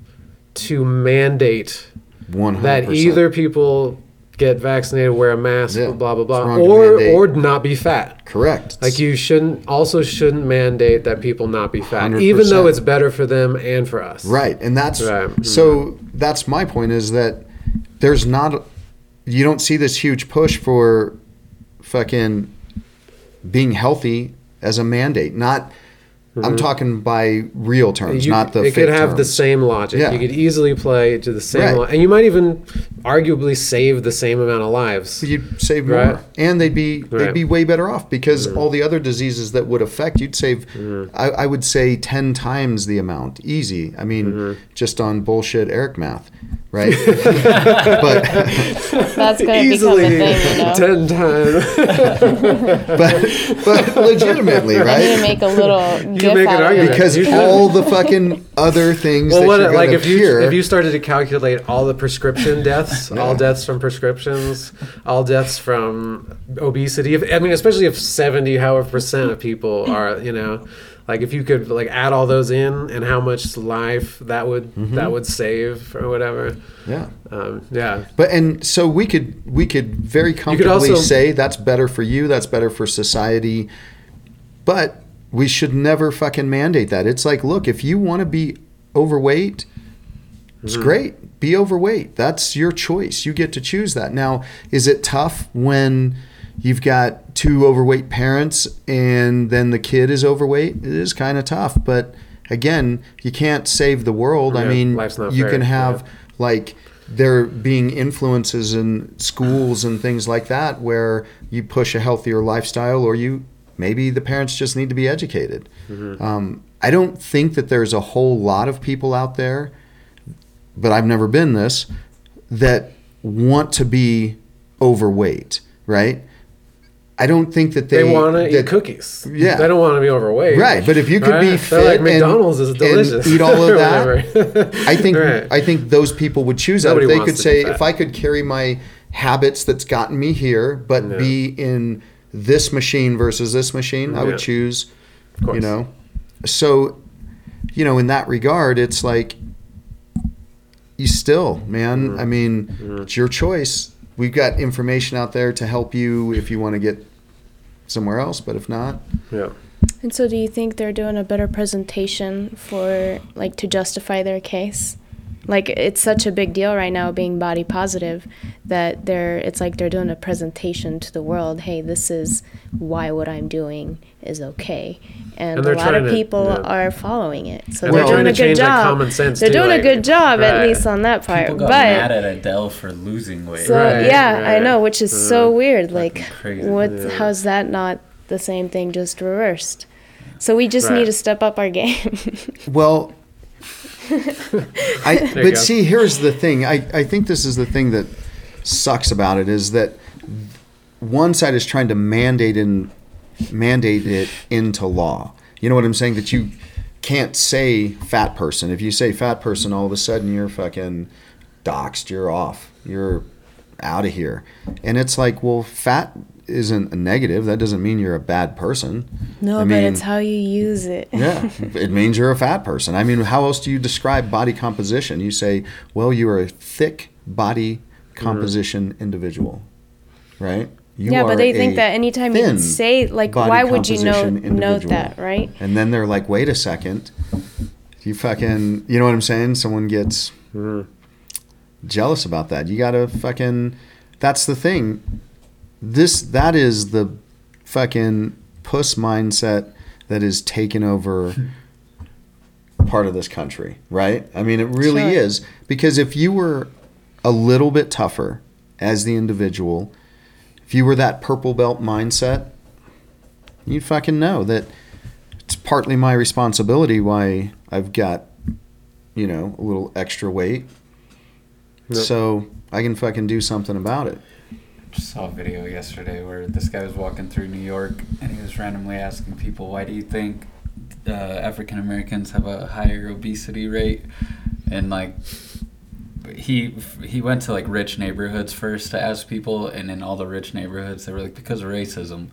D: to mandate
A: One hundred
D: that either people get vaccinated, wear a mask,
A: Yeah,
D: blah blah blah, or or not be fat.
A: correct.
D: Like you shouldn't also shouldn't mandate that people not be fat,
A: 100%.
D: even though it's better for them and for us.
A: Right, and that's
D: Right.
A: so. That's my point is that there's not. You don't see this huge push for fucking being healthy as a mandate. Not. I'm talking by real terms,
D: Mm-hmm. You-
A: not the.
D: it could
A: fake
D: have the same logic.
A: Yeah.
D: You could easily play to the same,
A: Right.
D: lo- and you might even arguably save the same amount of lives.
A: You'd save more,
D: Right.
A: and they'd be they'd
D: Mm-hmm.
A: be way better off because all the other diseases that would affect you'd save. I, I would say ten times the amount, easy. I mean,
D: Mm-hmm.
A: just on bullshit Eric math, right? but
C: That's gonna
D: easily
C: become a thing, you know.
D: ten times.
A: but but legitimately, right?
C: I need to
A: right?
C: make a little gif
D: make an argument.
A: Because
D: You
A: all the fucking other things
D: well,
A: that
D: what
A: you're
D: like
A: gonna
D: if you if you started to calculate all the prescription deaths, all deaths from prescriptions, all deaths from obesity. If, I mean, especially if seventy, however percent of people are, you know, like if you could like add all those in and how much life that would
A: Mm-hmm.
D: that would save or whatever.
A: yeah.
D: Um, yeah,
A: But and so we could we could very
D: could
A: comfortably
D: also-
A: say that's better for you, that's better for society. But we should never fucking mandate that. It's like, look, if you want to be overweight, it's
D: Mm-hmm.
A: great. Be overweight. That's your choice. You get to choose that. Now, is it tough when you've got two overweight parents and then the kid is overweight? It is kind of tough, but again, you can't save the world. I mean, you
D: fair,
A: can have
D: yeah.
A: like there being influences in schools and things like that where you push a healthier lifestyle or you maybe the parents just need to be educated
D: Mm-hmm.
A: um, i don't think that there's a whole lot of people out there but i've never been this that want to be overweight right i don't think that
D: they,
A: they,
D: want to eat cookies.
A: Yeah.
D: they don't want to be overweight.
A: Right, but if you could be fit
D: like
A: and-
D: McDonald's is
A: and
D: delicious.
A: eat all of that. I think
D: Right.
A: I think those people would choose that if they could say if I could carry my habits that's gotten me here, but be in this machine versus this machine, I
D: Yeah.
A: would choose.
D: Of.
A: You know, so you know in that regard, it's like you still, man.
D: Mm-hmm.
A: I mean, it's your choice. We've got information out there to help you if you want to get somewhere else, but if not,
D: yeah.
C: And so, do you think they're doing a better presentation for, like, to justify their case? Like it's such a big deal right now being body positive that they're it's like they're doing a presentation to the world. Hey, this is why what I'm doing is okay, and,
D: And
C: a lot of
D: trying to-
C: people
D: yeah.
C: are following it. So
D: And
C: they're
A: they're
C: doing a good
D: change, like,
C: job.
D: common sense,
C: they're
D: too,
C: doing a good job at least on that part.
B: People got
C: but
B: mad at Adele for losing weight.
C: so
D: Right,
C: yeah, I know, which is so
D: Uh,
C: weird. Like, what?
D: Yeah.
C: How's that not the same thing, just reversed? So we just
D: Right.
C: need to step up our game.
A: Well, I, but see, here's the thing. I, I think this is the thing that sucks about it is that one side is trying to mandate in mandate it into law. You know what I'm saying? That you can't say fat person. If you say fat person, all of a sudden you're fucking doxxed. You're off. You're out of here. And it's like, well, fat isn't a negative. That doesn't mean you're a bad person.
C: no,
A: I
C: but
A: mean-
C: it's how you use it.
A: yeah, it means you're a fat person. I mean, how else do you describe body composition? You say, well, you are a thick body composition individual, right? You
C: yeah, but they think
A: a
C: that anytime you say like, why would you know note that, right?
A: And then they're like, wait a second, you fucking, you know what I'm saying? Someone gets
D: Mhm.
A: jealous about that. You gotta fucking. That's the thing. This that is the fucking puss mindset that is taken over part of this country, right? I mean, it really
C: Sure.
A: is because if you were a little bit tougher as the individual, if you were that purple belt mindset, you'd fucking know that it's partly my responsibility why I've got, you know, a little extra weight.
D: Yep.
A: So I can fucking do something about it.
B: Saw a video yesterday where this guy was walking through New York and he was randomly asking people, "Why do you think uh, African Americans have a higher obesity rate?" And like, he he went to like rich neighborhoods first to ask people, and in all the rich neighborhoods, they were like, "Because of racism,"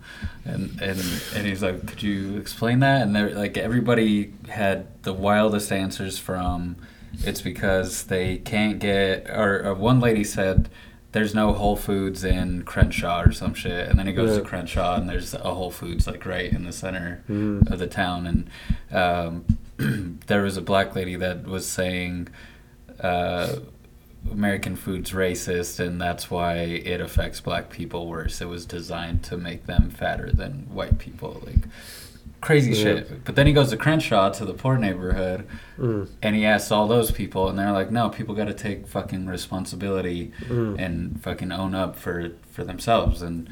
B: and and and he's like, "Could you explain that?" And they're like, everybody had the wildest answers from. It's because they can't get, or, or one lady said, there's no Whole Foods in Crenshaw or some shit, and then he goes
D: Yeah.
B: to Crenshaw and there's a Whole Foods like right in the center
D: Mhm.
B: of the town, and um, there was a black lady that was saying uh, American food's racist, and that's why it affects black people worse. It was designed to make them fatter than white people, like crazy
D: Yeah.
B: shit. But then he goes to Crenshaw to the poor neighborhood,
D: Mm.
B: and he asks all those people, and they're like, "No, people got to take fucking responsibility
D: Mm.
B: and fucking own up for for themselves." And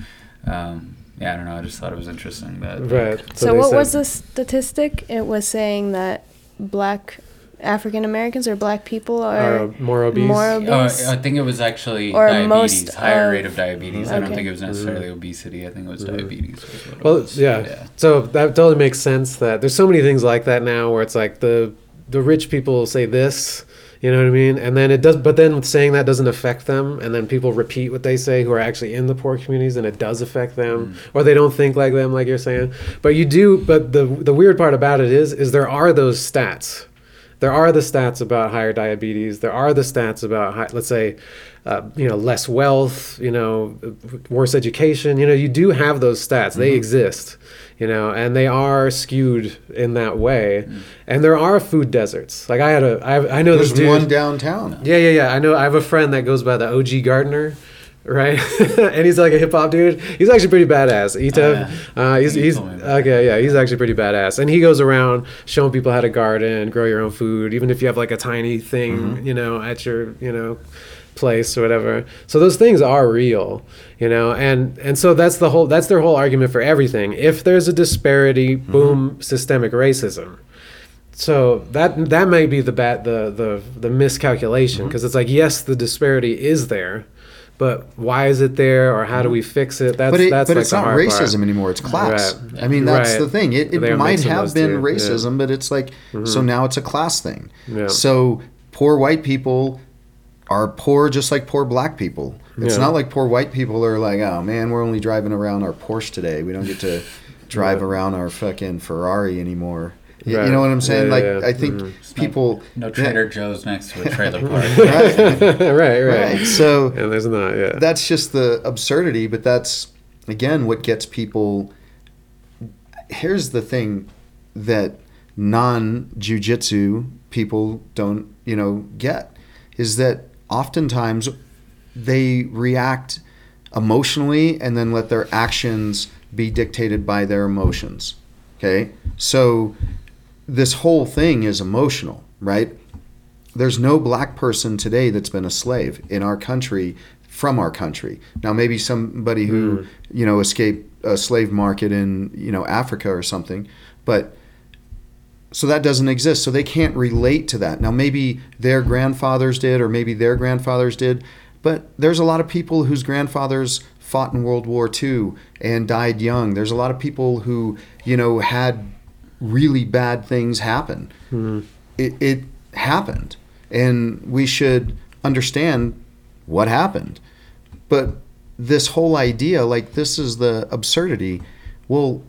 B: um, yeah, I don't know. I just thought it was interesting that
D: Right.
C: So,
D: they
C: what
D: said-
C: was the statistic? It was saying that black African Americans or black people are
D: Uh, more obese.
C: more
B: Oh,
C: obese.
B: I think it was actually
C: Or
B: diabetes,
C: most
B: higher
C: of-
B: rate of diabetes. I don't think it was necessarily obesity. I think it was
D: Mhm.
B: diabetes. was
D: Well,
B: was.
D: yeah. So that totally makes sense. That there's so many things like that now, where it's like the the rich people say this, you know what I mean, and then it does. But then saying that doesn't affect them, and then people repeat what they say who are actually in the poor communities, and it does affect them, or they don't think like them, like you're saying. But you do. But the the weird part about it is, is there are those stats. There are the stats about higher diabetes. There are the stats about, high, let's say, uh, you know, less wealth. You know, worse education. You know, you do have those stats. They exist. You know, and they are skewed in that way. And there are food deserts. Like I had a, I, I know
A: There's
D: this dude.
A: one downtown.
D: Yeah, yeah, yeah. I know. I have a friend that goes by the OG Gardener, right? and he's like a hip hop dude. He's actually pretty badass.
B: Oh,
D: uh, he's
B: You
D: he's
B: about
D: okay. Yeah, he's actually pretty badass. And he goes around showing people how to garden, grow your own food, even if you have like a tiny thing,
B: Mm-hmm.
D: you know, at your you know place or whatever. So those things are real, you know, and and so that's the whole that's their whole argument for everything. If there's a disparity,
B: Mm-hmm.
D: boom, systemic racism. So that that may be the bad the the the miscalculation
B: Mm-hmm.
D: because it's like yes the disparity is there, but why is it there or how do we fix it? That's
A: But, it,
D: that's
A: but
D: like
A: it's not racism
D: part.
A: anymore. It's class.
D: Right.
A: I mean, that's
D: Right.
A: the thing. It, it might have been
D: two, yeah. Mm-hmm.
A: racism, but it's like, so now it's a class thing.
D: Yeah.
A: So poor white people are poor just like poor black people. It's
D: Yeah.
A: not like poor white people are like, oh man, we're only driving around our Porsche today. We don't get to drive around our fucking Ferrari anymore. Y-
D: Right.
A: You know what I'm saying?
D: Yeah,
A: like,
D: yeah,
A: I think
D: mhm.
A: people.
B: No
A: Yeah.
B: Trader Joe's next to a trailer park.
A: Right.
D: right, right,
A: right. So
D: And there's not, yeah.
A: that's just the absurdity but that's again what gets people here's the thing that non jujitsu people don't you know get is that oftentimes they react emotionally and then let their actions be dictated by their emotions. Okay? So this whole thing is emotional, right? There's no black person today that's been a slave in our country from our country. Now maybe somebody who, mm. you know, escaped a slave market in, you know, Africa or something, but so that doesn't exist. So they can't relate to that. Now maybe their grandfathers did or maybe their grandfathers did, but there's a lot of people whose grandfathers fought in World War II and died young. There's a lot of people who, you know, had really bad things happen. Hmm. It, it happened. And we should understand what happened. But this whole idea, like, this is the absurdity. Well,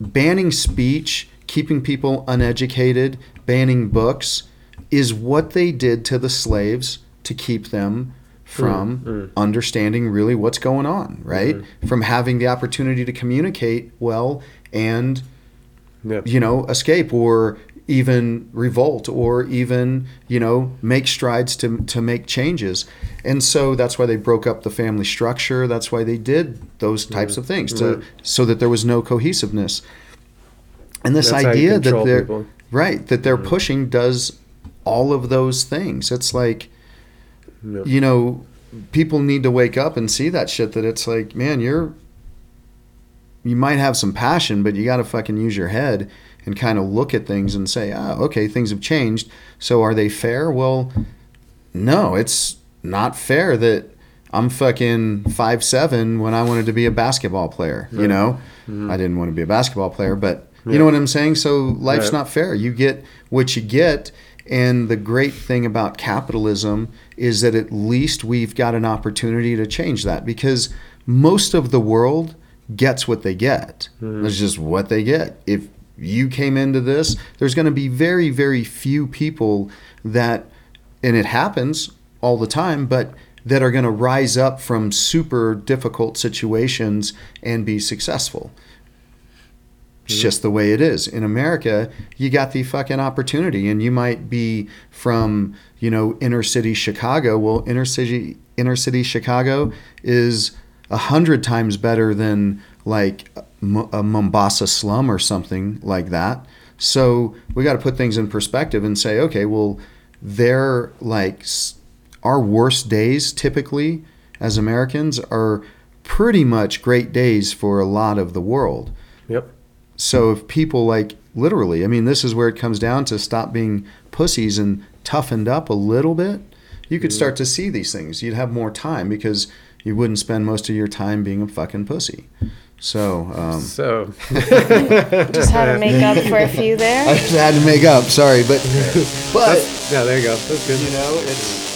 A: banning speech, keeping people uneducated, banning books is what they did to the slaves to keep them from hmm. Hmm. understanding really what's going on, right? From having the opportunity to communicate well and
D: Yep.
A: you know, escape or even revolt or even, you know, make strides to, to make changes. And so that's why they broke up the family structure. That's why they did those types mm-hmm. of things to, mm-hmm. so that there was no cohesiveness. And this
D: That's
A: idea that they're
D: people.
A: right, that they're mm-hmm. pushing does all of those things. It's like,
D: Yep.
A: you know, people need to wake up and see that shit that it's like, man, you're you might have some passion, but you got to fucking use your head and kind of look at things and say, ah, okay, things have changed. So are they fair? Well, no, it's not fair that I'm fucking five seven when I wanted to be a basketball player. You know, I didn't want to be a basketball player, but you know what I'm saying. So life's
D: Right.
A: not fair. You get what you get. And the great thing about capitalism is that at least we've got an opportunity to change that because most of the world gets what they get. Hmm. It's just what they get. If you came into this, there's going to be very, very few people that, and it happens all the time, but that are going to rise up from super difficult situations and be successful. It's hmm. just the way it is. In America, you got the fucking opportunity, and you might be from, you know, inner city Chicago. Well, inner city inner city Chicago is a hundred times better than like a Mombasa slum or something like that. So we got to put things in perspective and say, okay, well, they're like our worst days typically as Americans are pretty much great days for a lot of the world.
D: Yep.
A: So if people like literally, I mean, this is where it comes down to stop being pussies and toughened up a little bit, you could mm. start to see these things. You'd have more time because you wouldn't spend most of your time being a fucking pussy. So um,
D: So
C: Just had to make up for a few there.
A: I just had to make up. Sorry, but but
D: yeah, there you go. That's good.
A: you know, it's